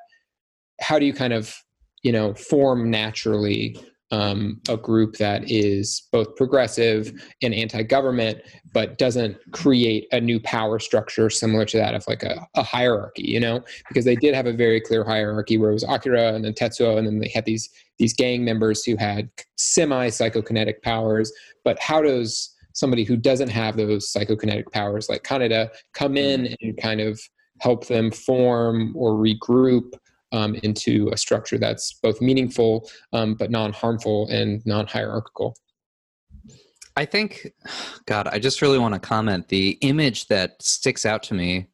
how do you kind of you know form naturally um, a group that is both progressive and anti-government but doesn't create a new power structure similar to that of like a, a hierarchy you know? Because they did have a very clear hierarchy where it was akira and then tetsuo and then they had these these gang members who had semi psychokinetic powers. But how does somebody who doesn't have those psychokinetic powers like kaneda come in and kind of help them form or regroup um, into a structure that's both meaningful um, but non-harmful and non-hierarchical I think, God, I just really want to comment. The image that sticks out to me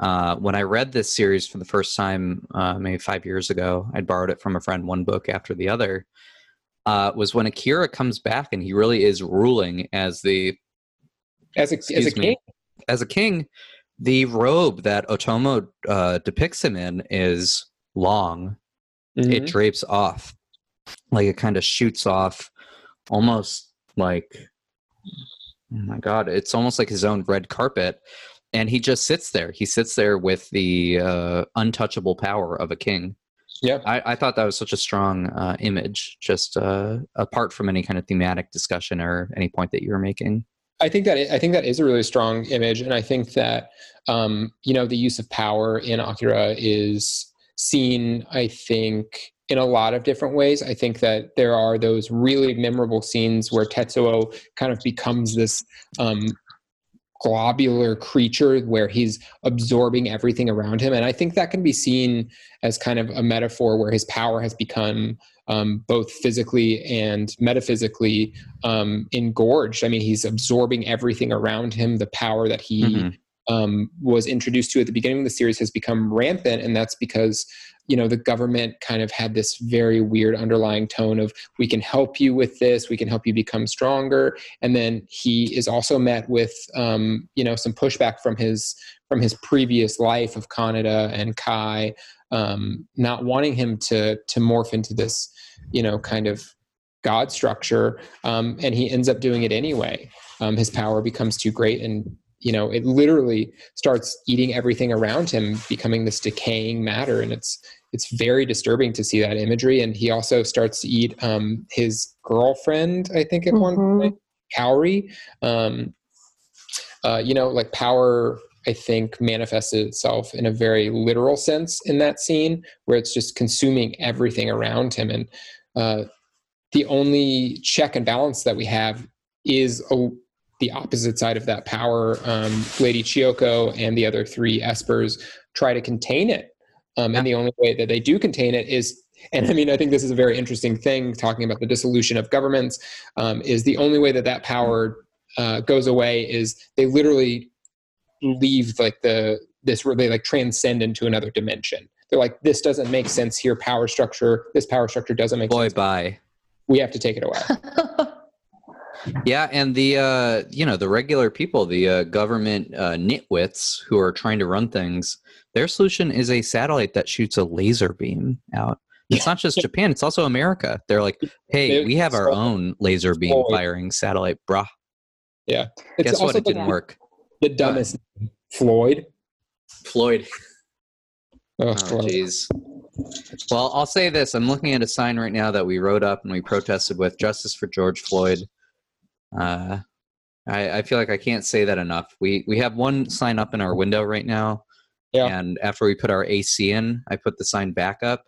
uh, when I read this series for the first time, uh, maybe five years ago, I'd borrowed it from a friend, one book after the other, uh, was when Akira comes back and he really is ruling as the as a, as a me. king as a king. The robe that Otomo uh, depicts him in is long. It Mhm. drapes off, like it kind of shoots off, almost like oh my god it's almost like his own red carpet and he just sits there he sits there with the uh, untouchable power of a king Yep. I, I thought that was such a strong uh, image just uh, apart from any kind of thematic discussion or any point that you were making I think that I think that is a really strong image, and I think that um, you know the use of power in Akira is seen. I think in a lot of different ways. I think that there are those really memorable scenes where Tetsuo kind of becomes this um, globular creature where he's absorbing everything around him, and I think that can be seen as kind of a metaphor where his power has become um, both physically and metaphysically um, engorged. I mean, he's absorbing everything around him. The power that he Mhm. Um, was introduced to at the beginning of the series has become rampant, and that's because you know the government kind of had this very weird underlying tone of we can help you with this, we can help you become stronger, and then he is also met with um, you know some pushback from his from his previous life of Kaneda and Kai, um, not wanting him to to morph into this you know kind of god structure um, and he ends up doing it anyway. Um, his power becomes too great and you know it literally starts eating everything around him becoming this decaying matter. And it's it's very disturbing to see that imagery. And he also starts to eat um, his girlfriend i think at one Mhm. point Kaori. Um, uh, you know like power i think manifested itself in a very literal sense in that scene where it's just consuming everything around him. And uh, the only check and balance that we have is a, the opposite side of that power. Um, Lady Chioko and the other three espers try to contain it. Um, and the only way that they do contain it is, and I mean, I think this is a very interesting thing talking about the dissolution of governments, um, is the only way that that power uh, goes away is they literally leave like the, this, they like transcend into another dimension. They're like, this doesn't make sense here, power structure, this power structure doesn't make Boy, sense. bye. We have to take it away. Yeah, and the uh, you know the regular people, the uh, government uh, nitwits who are trying to run things, their solution is a satellite that shoots a laser beam out. It's not just Japan; it's also America. They're like, "Hey, we have our own laser beam firing satellite, bruh." Yeah. It's Guess what? also It didn't work. the dumbest. Floyd. Floyd. Oh, Oh, jeez. Well, I'll say this: I'm looking at a sign right now that we wrote up and we protested with "Justice for George Floyd." Uh, I, I feel like I can't say that enough. We we have one sign up in our window right now, Yeah. and after we put our AC in, I put the sign back up,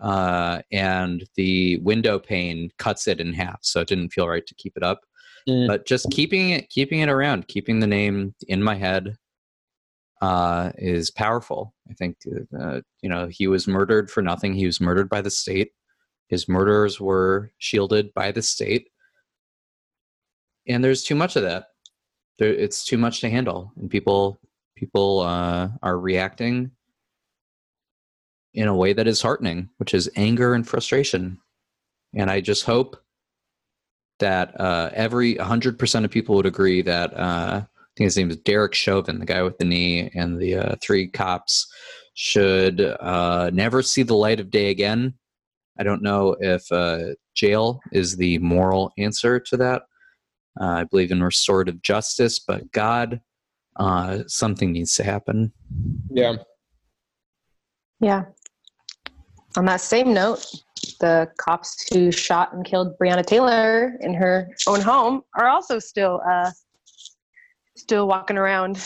uh, and the window pane cuts it in half, so it didn't feel right to keep it up. Mm. But just keeping it keeping it around, keeping the name in my head, uh, is powerful. I think uh, you know he was murdered for nothing. He was murdered by the state. His murderers were shielded by the state, and there's too much of that. There, it's too much to handle, and people people uh, are reacting in a way that is heartening, which is anger and frustration. And I just hope that uh, every 100% of people would agree that uh, I think his name is Derek Chauvin, the guy with the knee, and the uh, three cops should uh, never see the light of day again. I don't know if uh, jail is the moral answer to that. Uh, I believe in restorative justice, but God, uh, something needs to happen. Yeah. Yeah. On that same note, the cops who shot and killed Breonna Taylor in her own home are also still uh, still walking around.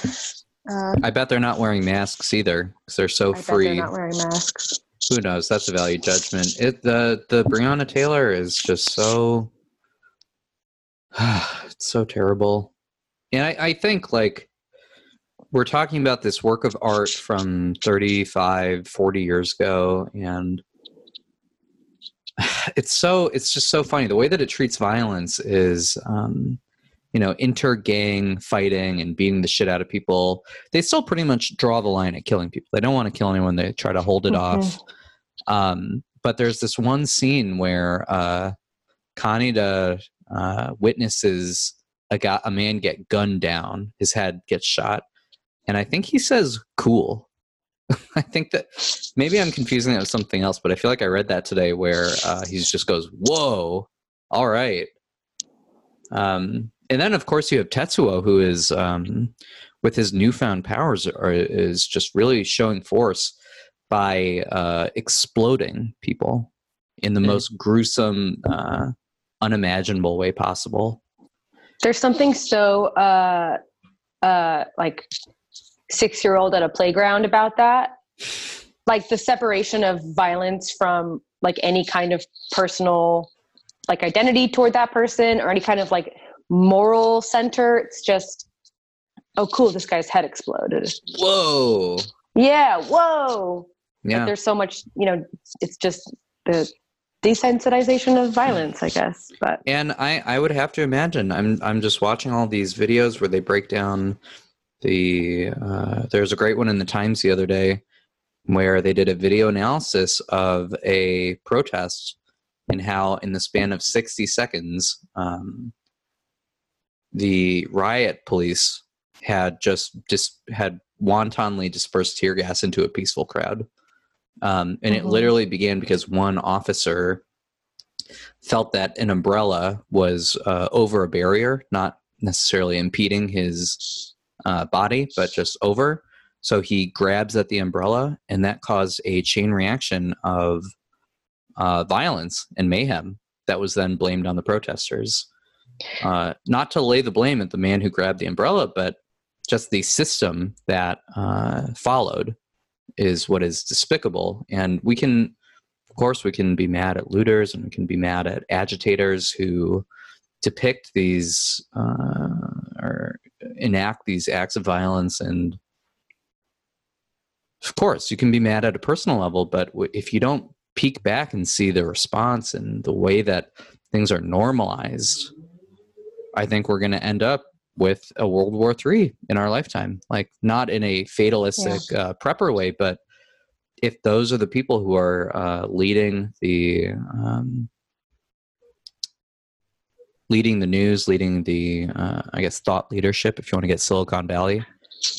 Uh, I bet they're not wearing masks either because they're so I bet free. they're not wearing masks. Who knows? That's a value judgment. It the the Breonna Taylor is just so it's so terrible. And I, I think like we're talking about this work of art from 35, 40 years ago, and it's so it's just so funny. The way that it treats violence is um you know, inter-gang fighting and beating the shit out of people. They still pretty much draw the line at killing people. They don't want to kill anyone. They try to hold it Mhm. off. Um, but there's this one scene where uh, Kaneda uh, witnesses a guy, a man get gunned down. His head gets shot, and I think he says "cool." I think that maybe I'm confusing it with something else, but I feel like I read that today where uh, he just goes, "Whoa, all right." Um, and then, of course, you have Tetsuo, who is um, with his newfound powers, are, is just really showing force by uh, exploding people in the Mhm. most gruesome, uh, unimaginable way possible. There's something so uh, uh, like six year old at a playground about that. Like the separation of violence from like any kind of personal like identity toward that person or any kind of like moral center. It's just, oh, cool, this guy's head exploded. Whoa! Yeah, whoa. But Yeah, there's so much, you know, it's just the desensitization of violence, I guess. But and I, I would have to imagine. I'm, I'm just watching all these videos where they break down the. Uh, there's a great one in the Times the other day where they did a video analysis of a protest and how, in the span of 60 seconds, um, the riot police had just just had wantonly dispersed tear gas into a peaceful crowd. Um, and it Mhm. literally began because one officer felt that an umbrella was uh, over a barrier, not necessarily impeding his uh, body, but just over. So he grabs at the umbrella, and that caused a chain reaction of uh, violence and mayhem that was then blamed on the protesters. Uh, not to lay the blame at the man who grabbed the umbrella, but just the system that uh, followed is what is despicable. And we can of course, we can be mad at looters and we can be mad at agitators who depict these uh, or enact these acts of violence. And of course, you can be mad at a personal level, but if you don't peek back and see the response and the way that things are normalized, I think we're going to end up with a World War III in our lifetime. Like, not in a fatalistic uh, prepper way, but if those are the people who are uh, leading the um, leading the news, leading the uh, I guess thought leadership, if you want to get Silicon Valley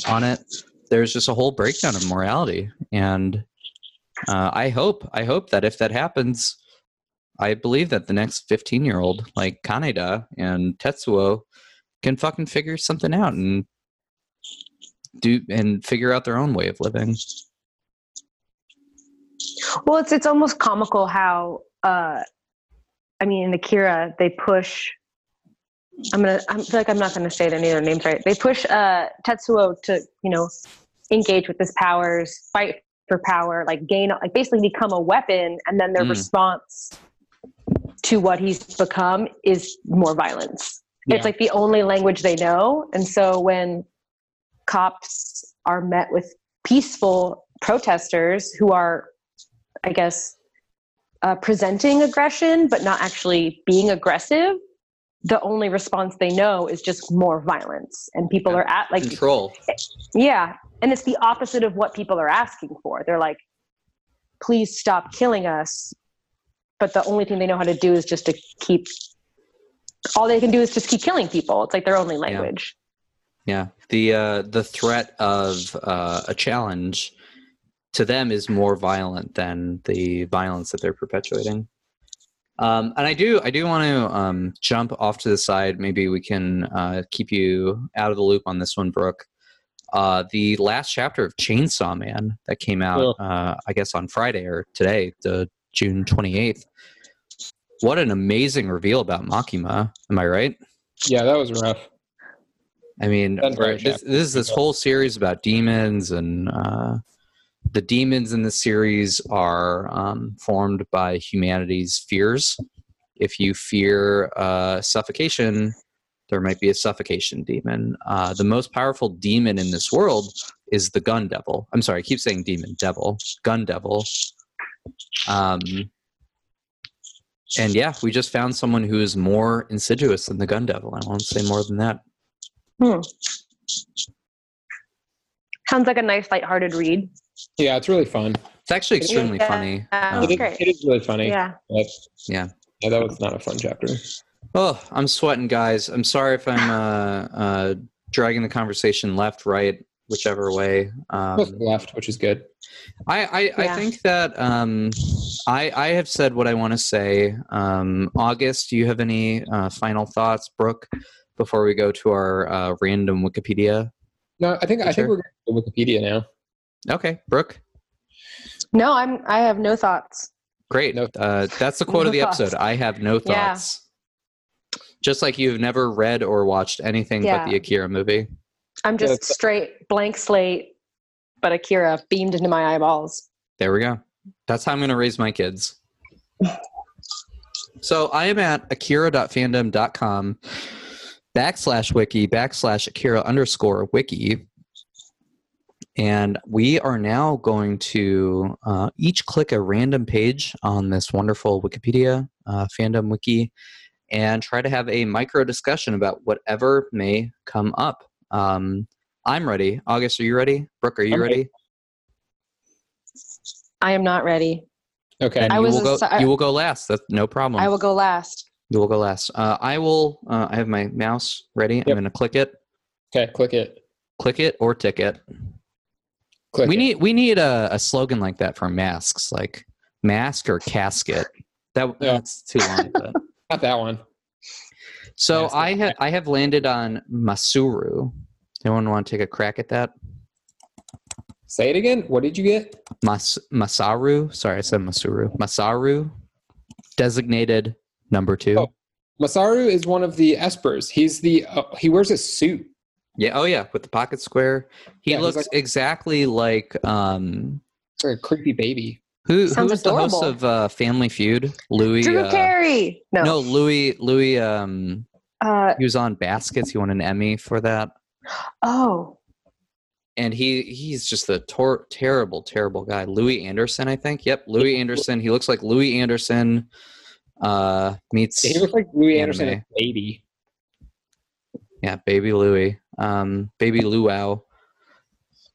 on it, there's just a whole breakdown of morality, and uh, I hope I hope that if that happens, I believe that the next 15 year old like Kaneda and Tetsuo can fucking figure something out and do and figure out their own way of living. Well, it's it's almost comical how uh, I mean in Akira they push. I'm gonna. I feel like I'm not gonna say any of their names right. They push uh, Tetsuo to you know engage with his powers, fight for power, like gain, like basically become a weapon, and then their Mm. response to what he's become is more violence. Yeah. It's like the only language they know, and so when cops are met with peaceful protesters who are I guess, uh, presenting aggression, but not actually being aggressive, the only response they know is just more violence. And people Yeah. are at like, Control. yeah. And it's the opposite of what people are asking for. They're like, please stop killing us. But the only thing they know how to do is just to keep, all they can do is just keep killing people. It's like their only language. Yeah, the uh, the threat of uh, a challenge to them is more violent than the violence that they're perpetuating. Um, and I do I do want to um, jump off to the side. Maybe we can uh, keep you out of the loop on this one, Brooke. Uh, the last chapter of Chainsaw Man that came out, uh, I guess, on Friday or today, the June twenty eighth. What an amazing reveal about Makima! Am I right? Yeah, that was rough. I mean, right, this, this is this whole series about demons, and uh, the demons in the series are um, formed by humanity's fears. If you fear uh, suffocation, there might be a suffocation demon. Uh, the most powerful demon in this world is the gun devil. I'm sorry, I keep saying demon, devil, gun devil. Um, and yeah, we just found someone who is more insidious than the gun devil. I won't say more than that. Hmm. Sounds like a nice, lighthearted read. Yeah, it's really fun. It's actually extremely Yeah. funny. Yeah, Um, it, is, it is really funny. Yeah. But, Yeah. yeah, that was not a fun chapter. Oh, I'm sweating, guys. I'm sorry if I'm uh, uh, dragging the conversation left, right, whichever way. Um, left, which is good. I, I, I think that um, I, I have said what I want to say. Um, August, do you have any uh, final thoughts, Brooke, before we go to our uh, random Wikipedia? No, I think I think we're going to Wikipedia now. Okay, Brooke. No, I'm. I have no thoughts. Great. No- Uh, that's the quote of the No episode. I have no thoughts. Yeah. thoughts. Just like you've never read or watched anything but the Akira movie. I'm just it's- straight blank slate, but Akira beamed into my eyeballs. There we go. That's how I'm going to raise my kids. So I am at akira.fandom.com backslash wiki backslash akira underscore wiki. And we are now going to uh, each click a random page on this wonderful Wikipedia uh, fandom wiki and try to have a micro discussion about whatever may come up. Um, I'm ready. August, are you ready? Brooke, are you I'm ready. ready? I am not ready. Okay. And I you was will go. assi- you will go last. That's no problem. I will go last. You will go last. Uh, I will. Uh, I have my mouse ready. I'm going to click it, Okay, click it. click it, or tick it. Click we it. need we need a, a slogan like that for masks, like mask or casket. That Yeah. that's too long. But. Not that one. So Mask I have I have landed on Masuru. Anyone want to take a crack at that? Say it again. What did you get? Mas Masaru. Sorry, I said Masuru. Masaru, designated number two. Oh. Masaru is one of the espers. He's the uh, he wears a suit. Yeah. Oh yeah, with the pocket square. He Yeah, looks like- exactly like um It's like a creepy baby. Who who Sounds was the host of uh, Family Feud? Louie. Drew uh, Carey. No. no, Louie. Louie. Um, Uh, he was on Baskets. He won an Emmy for that. oh, and he he's just a tor- terrible terrible guy louie anderson i think yep louie anderson he looks like louie anderson uh meets He looks like Louie Anderson Anime. as a baby. yeah baby louie um baby luau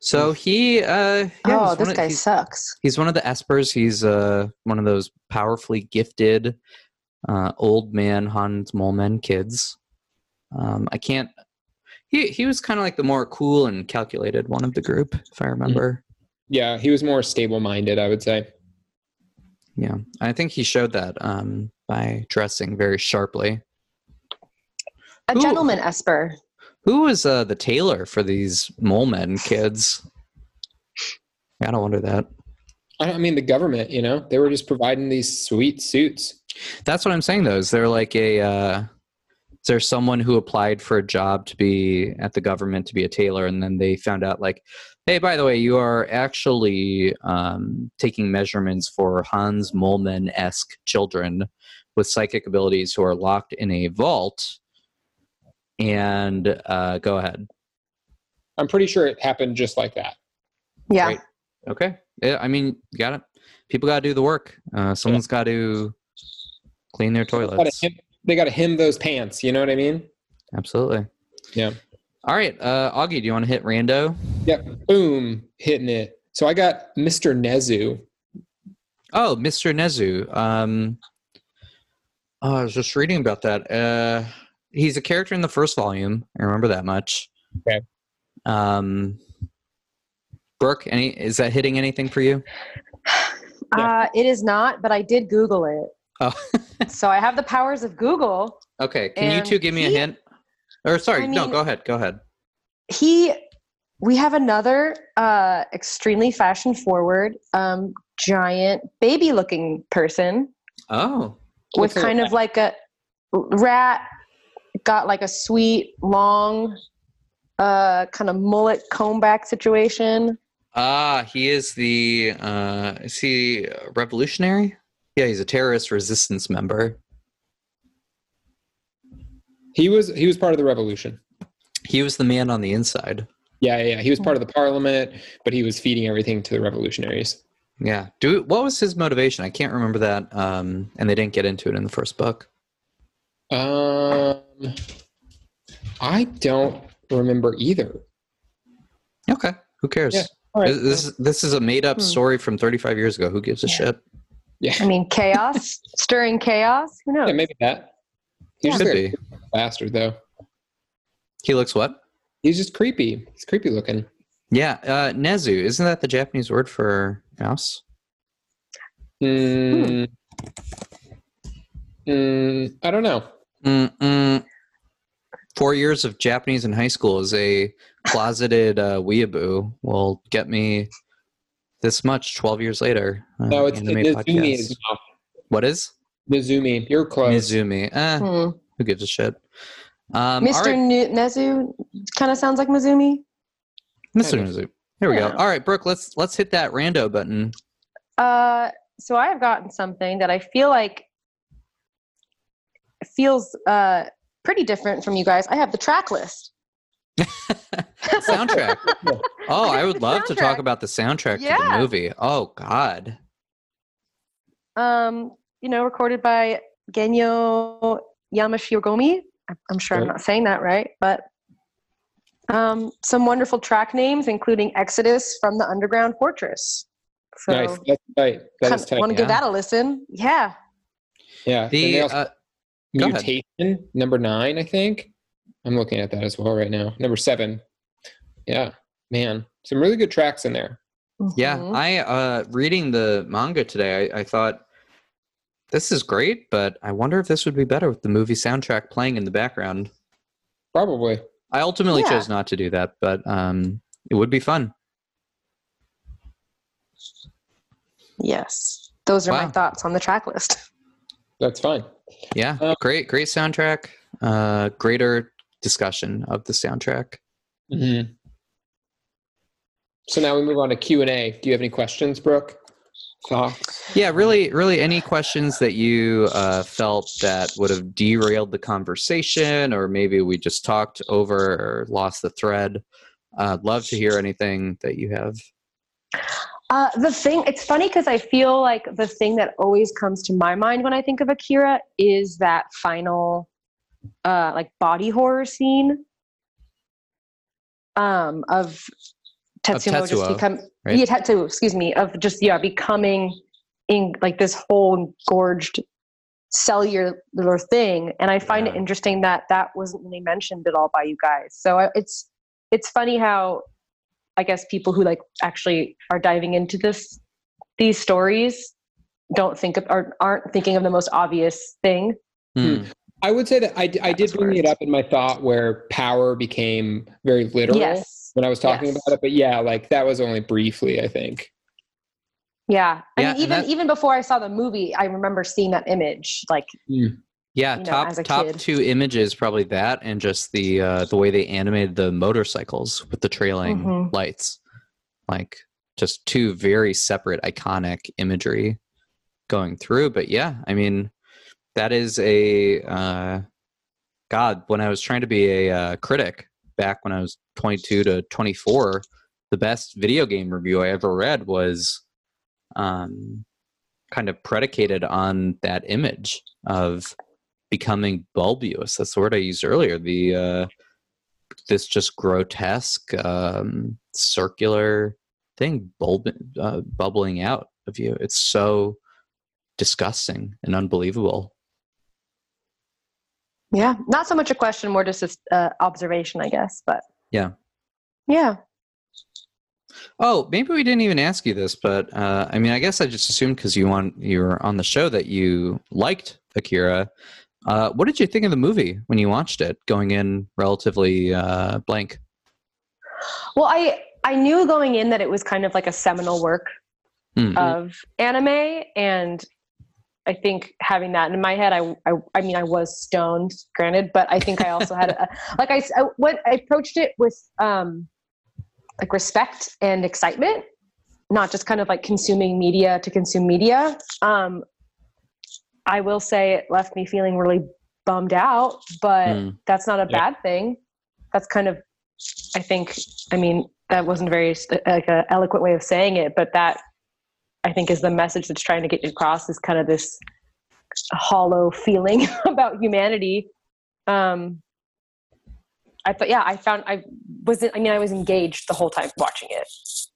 so he uh yeah, oh, he's, this one of, guy he's, sucks. he's one of the espers he's uh one of those powerfully gifted uh old man hans moleman kids um i can't he he was kind of like the more cool and calculated one of the group if i remember Yeah, he was more stable minded, I would say. Yeah, I think he showed that um, by dressing very sharply. A Who- gentleman Esper. Who was uh, the tailor for these mole men kids? I don't wonder that. I, mean, the government, you know, they were just providing these sweet suits. That's what I'm saying, though. Is there like a uh, is there someone who applied for a job to be at the government to be a tailor, and then they found out like, hey, by the way, you are actually um, taking measurements for Hans Moleman esque children with psychic abilities who are locked in a vault. And uh, go ahead. I'm pretty sure it happened just like that. Yeah. Right. Okay. Yeah, I mean, you got it. People got to do the work. Uh, someone's got to clean their Gotta toilets. hem- They got to hem those pants. You know what I mean? Absolutely. Yeah. All right, uh, Augie, do you want to hit rando? Yep. Boom. Hitting it. So I got Mr. Nezu. Oh, Mr. Nezu. Um, oh, I was just reading about that. Uh, he's a character in the first volume. I remember that much. Okay. Um, Brooke, any is that hitting anything for you? Uh, it is not, but I did Google it. Oh, So I have the powers of Google. okay. Can you And two give me a hint? Or sorry, I no, go ahead. Go ahead. He, we have another uh, extremely fashion forward, um, giant baby looking person Oh, with kind of like a rat, got like a sweet, long, uh, kind of mullet comb back situation. ah, he is the. Uh, is he revolutionary? Yeah, he's a terrorist resistance member. He was he was part of the revolution. He was the man on the inside. Yeah, yeah, yeah. He was part of the parliament, but he was feeding everything to the revolutionaries. Yeah. Do what was his motivation? I can't remember that. Um, and they didn't get into it in the first book. Um, I don't remember either. Okay. Who cares? Yeah, All right. This, this this is a made up Hmm. story from 35 years ago. Who gives a Yeah. shit? yeah, I mean, chaos, stirring chaos. Who knows? yeah, maybe that. He's Could just be. a bastard, though. He looks what? He's just creepy. He's creepy looking. Yeah. Uh, Nezu. Isn't that the Japanese word for mouse? Mm, mm, I don't know. Mm-mm. Four years of Japanese in high school as a closeted uh, weeaboo will get me this much 12 years later. Uh, No, it's anime Mizumi. Is mouth. What is? Mizumi. You're close. Mizumi. Eh, Hmm. who gives a shit? Um, Mr. right. Nu- Nezu kind of sounds like Mizumi. Mr. Kind of. Nezu. Here we Yeah. go. All right, Brooke, let's let's hit that rando button. Uh, so I have gotten something that I feel like feels uh, pretty different from you guys. I have the track list. soundtrack. Oh, I would love to talk about the soundtrack to the movie. Oh God. Um, you know, recorded by Genyo Yamashiogomi. I'm- I'm sure I'm not saying that right, but um, some wonderful track names, including Exodus from the Underground Fortress. So, Nice. That's tight. That is tight. want to give that a listen? Yeah. Yeah. And The they also- uh, go ahead. mutation number nine, I think. I'm looking at that as well right now. Number seven. Yeah, man, some really good tracks in there. yeah, Mhm. I uh reading the manga today, I, I thought this is great, but I wonder if this would be better with the movie soundtrack playing in the background. Probably. I ultimately Yeah. chose not to do that, but um it would be fun. Yes. Those are my thoughts on the track list. That's fine. Yeah, Um, great, great soundtrack. Uh, greater discussion of the soundtrack. Mm-hmm. So now we move on to Q and A. Do you have any questions, Brooke? thoughts? Yeah, really, really, any questions that you uh, felt that would have derailed the conversation, or maybe we just talked over or lost the thread? Uh, I'd love to hear anything that you have. Uh, the thing, it's funny because I feel like the thing that always comes to my mind when I think of Akira is that final, uh, like body horror scene um, of Tetsuo, just Tetsuo, become right? yeah Tetsuo, excuse me, of just yeah becoming in like this whole engorged cellular thing, and I find it interesting that that wasn't really mentioned at all by you guys. So I, it's it's funny how I guess people who like actually are diving into this these stories don't think of or aren't thinking of the most obvious thing. Hmm. I would say that I, I did bring it up in my thought where power became very literal Yes. when I was talking Yes. about it. But yeah, like that was only briefly, I think. Yeah. I Yeah, mean and even even before I saw the movie, I remember seeing that image. Like Yeah, you know, top top kid. two images probably that, and just the uh, the way they animated the motorcycles with the trailing Mhm. lights, like just two very separate iconic imagery going through. But yeah, I mean, that is a uh, God. When I was trying to be a uh, critic back when I was 22 to 24, the best video game review I ever read was um, kind of predicated on that image of becoming bulbous. That's the word I used earlier. The uh, this just grotesque um, circular thing bulb- uh, bubbling out of you. It's so disgusting and unbelievable. yeah, not so much a question, more just an uh, observation, I guess. But Yeah. yeah. Oh, maybe we didn't even ask you this, but uh, I mean, I guess I just assumed because you want you were on the show that you liked Akira. Uh, what did you think of the movie when you watched it? Going in relatively uh, blank. Well, I I knew going in that it was kind of like a seminal work Hmm. of anime, and I think having that in my head, I I, I mean, I was stoned, granted, but I think I also had a, like I what I approached it with um like respect and excitement, not just kind of like consuming media to consume media. Um, I will say it left me feeling really bummed out, but Hmm. that's not a Yeah. bad thing. That's kind of, I think, I mean, that wasn't very like an eloquent way of saying it, but that I think is the message that's trying to get across is kind of this hollow feeling about humanity. Um, I thought, yeah, I found I wasn't. I mean, I was engaged the whole time watching it,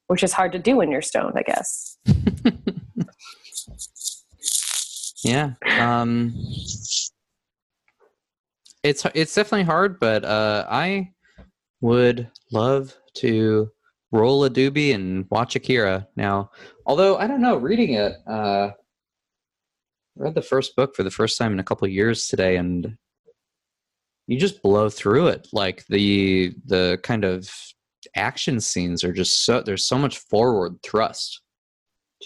which is hard to do when you're stoned, I guess. Yeah. Um, it's it's definitely hard, but uh, I would love to roll a doobie and watch Akira now. Although I don't know, reading it, uh, read the first book for the first time in a couple years today, and you just blow through it. Like the the kind of action scenes are just so there's so much forward thrust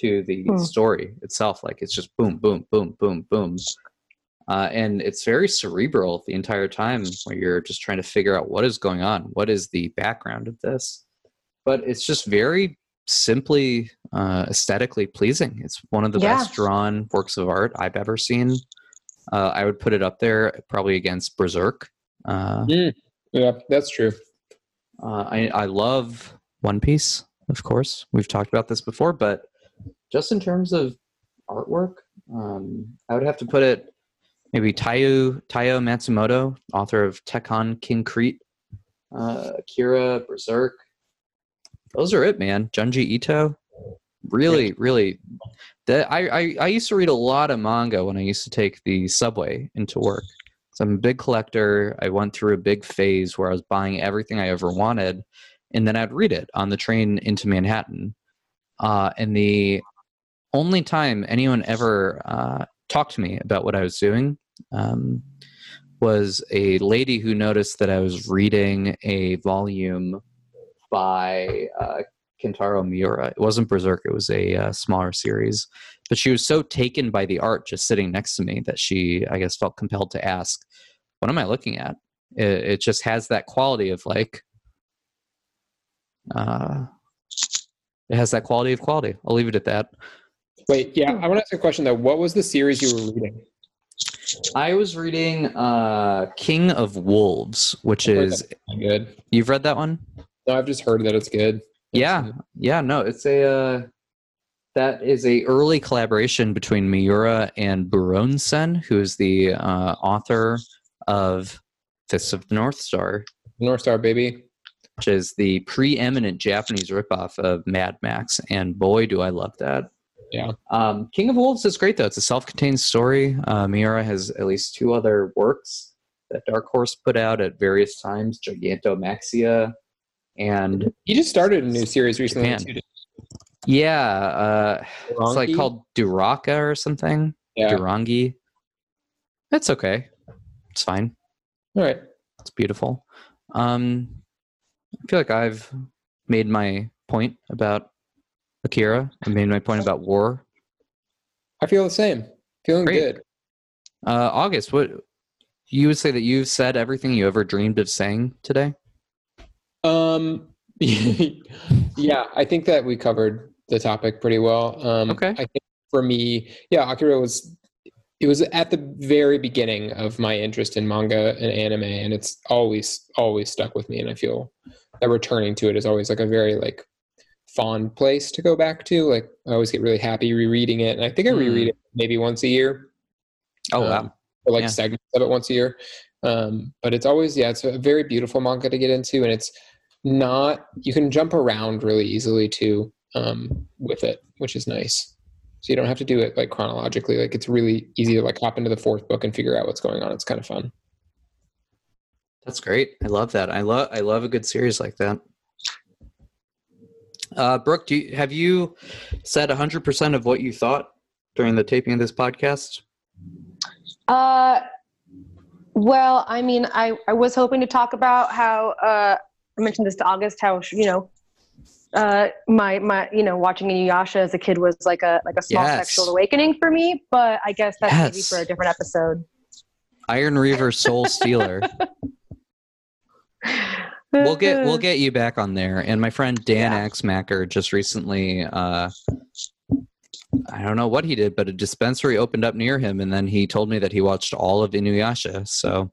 to the Hmm. story itself. Like it's just boom, boom, boom, boom, boom. Uh, and it's very cerebral the entire time where you're just trying to figure out what is going on what is the background of this but it's just very simply uh, aesthetically pleasing it's one of the Yeah. best drawn works of art i've ever seen uh, i would put it up there probably against berserk uh, Yeah, that's true. uh, I, I love One Piece, of course. We've talked about this before, but just in terms of artwork, um, I would have to put it maybe Taiyo, Taiyo Matsumoto, author of Tekkonkinkreet, uh, Akira, Berserk. Those are it, man. Junji Ito. Really, really. That I, I, I used to read a lot of manga when I used to take the subway into work. So I'm a big collector. I went through a big phase where I was buying everything I ever wanted, and then I'd read it on the train into Manhattan. Uh, and the only time anyone ever uh, talked to me about what I was doing um, was a lady who noticed that I was reading a volume by uh, Kentaro Miura. It wasn't Berserk; it was a uh, smaller series. But she was so taken by the art just sitting next to me that she, I guess, felt compelled to ask, "What am I looking at?" It, it just has that quality of like, uh, it has that quality of quality. I'll leave it at that. Wait, yeah, I want to ask a question though. What was the series you were reading? I was reading uh, King of Wolves, which is Good. you've read that one? No, I've just heard that it's good. Yeah, yeah, no, it's a uh, that is a early collaboration between Miura and Buronson, who is the uh, author of Fists of the North Star, North Star baby. which is the preeminent Japanese ripoff of Mad Max, and boy, do I love that. Yeah. Um, King of Wolves is great though. It's a self-contained story. Uh, Miura has at least two other works that Dark Horse put out at various times: Gigantomakhia, and He just started a new series recently. Too. yeah, uh, it's like called Duraka or something. Yeah. Duranki. That's okay. It's fine. All right. It's beautiful. Um, I feel like I've made my point about Akira. I made my point about war. I feel the same. Feeling Great. good. Uh, August, what you would say that you've said everything you ever dreamed of saying today? Um, yeah, I think that we covered the topic pretty well. Um, Okay. I think for me, yeah, Akira was it was at the very beginning of my interest in manga and anime, and it's always always stuck with me. And I feel that returning to it is always like a very like fond place to go back to. Like I always get really happy rereading it, and I think I Hmm. reread it maybe once a year. Oh Um, wow. or like Yeah. segments of it once a year. Um, but it's always yeah, it's a very beautiful manga to get into, and it's not you can jump around really easily too um, with it, which is nice. So you don't have to do it like chronologically. Like it's really easy to like hop into the fourth book and figure out what's going on. It's kind of fun. That's great. I love that. I love I love a good series like that. Uh, Brooke, do you, have you said 100% of what you thought during the taping of this podcast? Uh, well, I mean, I, I was hoping to talk about how uh, I mentioned this to August, how you know, uh, my my you know, watching Inuyasha as a kid was like a like a small Yes. sexual awakening for me. But I guess that's maybe for a different episode. Iron Reaver Soul Stealer. we'll get we'll get you back on there. And my friend Dan Yeah. Axmacher just recently uh I don't know what he did, but a dispensary opened up near him and then he told me that he watched all of Inuyasha. So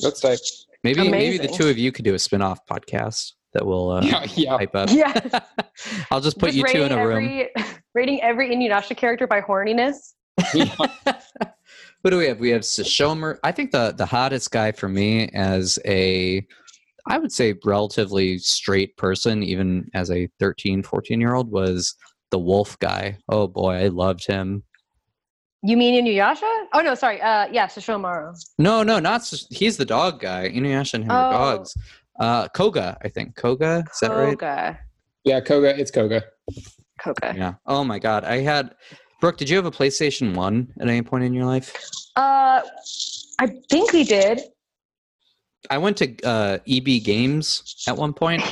That's type. maybe maybe the two of you could do a spin-off podcast that will uh Yeah, yeah. hype up. Yeah. I'll just put Just you two in a room. every, rating every Inuyasha character by horniness. Who do we have? We have Sashomer. I think the the hottest guy for me as a I would say relatively straight person, even as a 13, 14 year old, was the wolf guy. Oh boy, I loved him. You mean Inuyasha? Oh no, sorry. Uh, yeah, Sesshomaru. No, no, not Sash- he's the dog guy. Inuyasha and him are Oh. dogs. Uh, Koga, I think. Koga, is that right? Koga. Yeah, Koga. It's Koga. Koga. Yeah. Oh my god, I had. Brooke, did you have a PlayStation One at any point in your life? Uh, I think we did. I went to uh, EB Games at one point,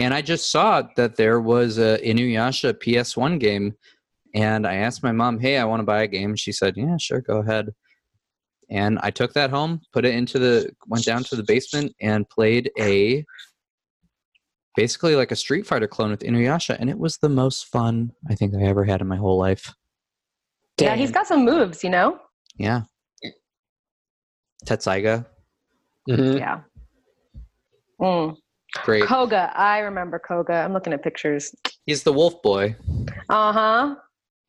and I just saw that there was a Inuyasha PS1 game, and I asked my mom, "Hey, I want to buy a game." She said, "Yeah, sure, go ahead." And I took that home, put it into the, went down to the basement, and played a, basically like a Street Fighter clone with Inuyasha, and it was the most fun I think I ever had in my whole life. Yeah, he's got some moves, you know? Yeah. Tetsaiga, Mhm. Yeah. Mm. great. Koga. I remember Koga. I'm looking at pictures. He's the wolf boy. Uh huh.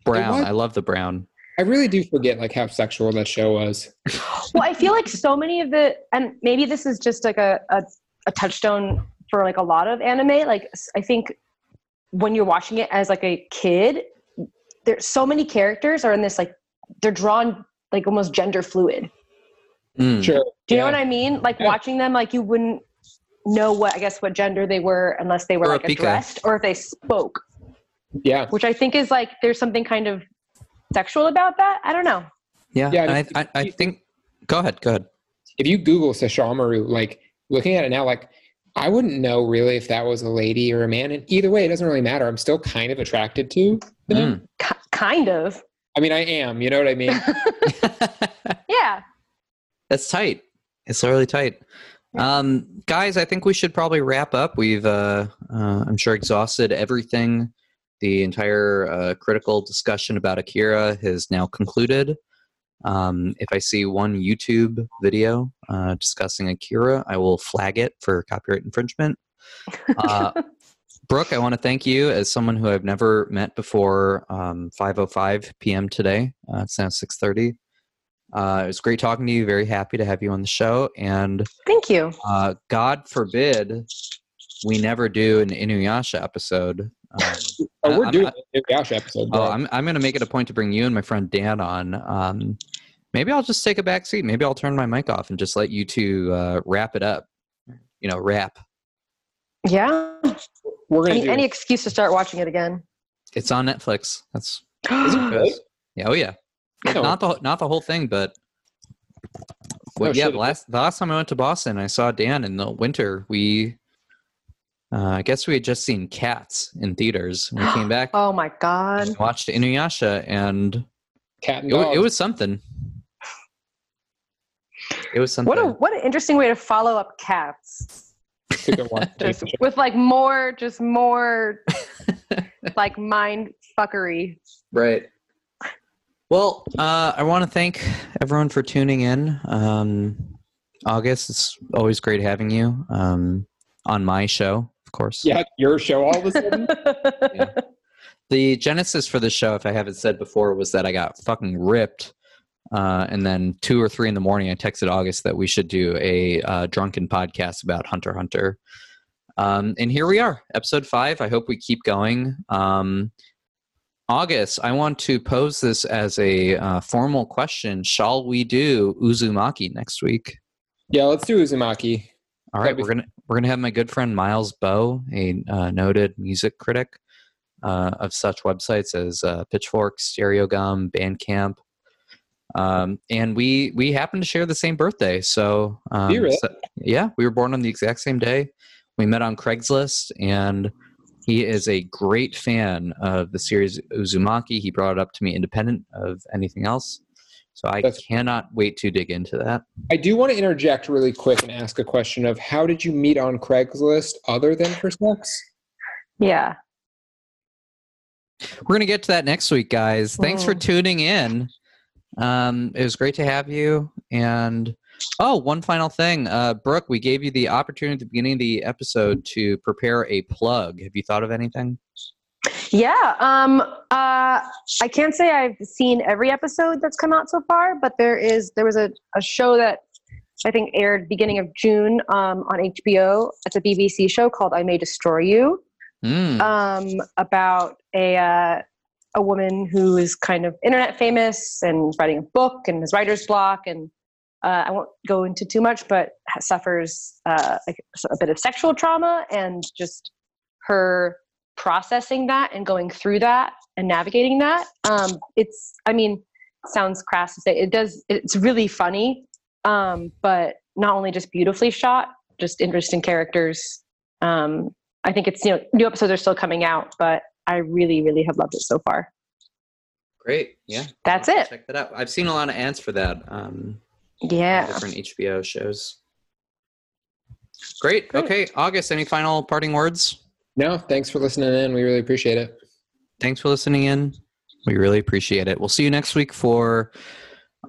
Brown. I love the brown. I really do forget like how sexual that show was. Well, I feel like so many of the, and maybe this is just like a, a, a touchstone for like a lot of anime. Like, I think when you're watching it as like a kid, there's so many characters are in this like, they're drawn like almost gender fluid. Mm. Sure. Do you know what I mean? Like Yeah. watching them, like you wouldn't know what I guess what gender they were unless they were Or like Pika. addressed or if they spoke, Yeah. which I think is like there's something kind of sexual about that. I don't know. Yeah, Yeah, and and I, I, I think. Go ahead. Go ahead. if you Google Sesshomaru, like looking at it now, like I wouldn't know really if that was a lady or a man. And either way, it doesn't really matter. I'm still kind of attracted to them. Mm. K- kind of. I mean, I am. You know what I mean? That's tight. It's really tight. Um, guys, I think we should probably wrap up. We've, uh, uh, I'm sure, exhausted everything the entire uh, critical discussion about Akira has now concluded. Um, if I see one YouTube video uh, discussing Akira, I will flag it for copyright infringement. Uh, Brooke, I want to thank you as someone who I've never met before. Um, 5:05 p.m. today. Uh, it's now 6:30. Uh, it was great talking to you. Very happy to have you on the show. And Thank you. uh, God forbid we never do an Inuyasha episode. Um, Oh, we're I'm- doing the Yasha episode. oh. I'm I'm going to make it a point to bring you and my friend Dan on. Um, maybe I'll just take a back seat. Maybe I'll turn my mic off and just let you two uh, wrap it up. You know, wrap. Yeah. we're gonna Any, do. any excuse to start watching it again. It's on Netflix. That's Is it really? yeah. Oh yeah. No. Not the not the whole thing, but. Well, Oh, yeah, the last the last time I went to Boston, I saw Dan in the winter. We, uh, I guess we had just seen Cats in theaters. We came back, Oh my god. watched Inuyasha, and Cat and it, it was something. It was something. What a what an interesting way to follow up cats. It's a good one. Just with like more, just more like mind fuckery. Right. Well, uh, I want to thank everyone for tuning in. Um, August, it's always great having you um, on my show, of course. yeah, your show all of a sudden. The genesis for the show, if I haven't said before, was that I got fucking ripped. Uh, and then two or three in the morning, I texted August that we should do a uh, drunken podcast about Hunter Hunter. Um, and here we are, episode five. I hope we keep going. Um, August, I want to pose this as a uh, formal question. Shall we do Uzumaki next week? yeah, let's do Uzumaki. All right, we're gonna we're gonna have my good friend Miles Bowe, a uh, noted music critic uh, of such websites as uh, Pitchfork, Stereogum, Bandcamp, um, and we we happen to share the same birthday. So, um, really? so- yeah, we were born on the exact same day. We met on Craigslist, and he is a great fan of the series Uzumaki. He brought it up to me independent of anything else. So I That's- cannot wait to dig into that. I do want to interject really quick and ask a question of how did you meet on Craigslist other than for sex? yeah. We're gonna get to that next week, guys. Thanks for Mm. tuning in. Um, it was great to have you. And oh, one final thing, uh, Brooke, we gave you the opportunity at the beginning of the episode to prepare a plug. Have you thought of anything? Yeah. Um uh I can't say I've seen every episode that's come out so far, but there is there was a, a show that I think aired beginning of June um, on HBO. It's a BBC show called I May Destroy You. Mm. um, about a uh, a woman who is kind of internet famous and writing a book and has writer's block and uh, I won't go into too much, but suffers uh, like a bit of sexual trauma and just her processing that and going through that and navigating that. Um, it's, I mean, sounds crass to say it does. It's really funny, um, but not only just beautifully shot, just interesting characters. Um, I think it's you know new episodes are still coming out, but I really really have loved it so far. Great. Yeah. That's it. Check that out. I've seen a lot of ads for that. Um, Yeah. Different HBO shows. Great. Great. Okay, August. Any final parting words? No, thanks for listening in. We really appreciate it. thanks for listening in. We really appreciate it. We'll see you next week for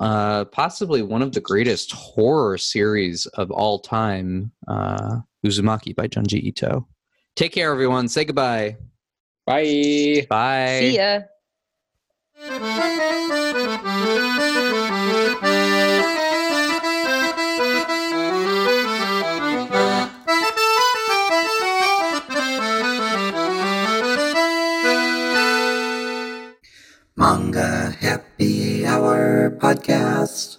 uh, possibly one of the greatest horror series of all time, uh, Uzumaki by Junji Ito. Take care, everyone. Say goodbye. Bye. Bye. See ya. Podcast.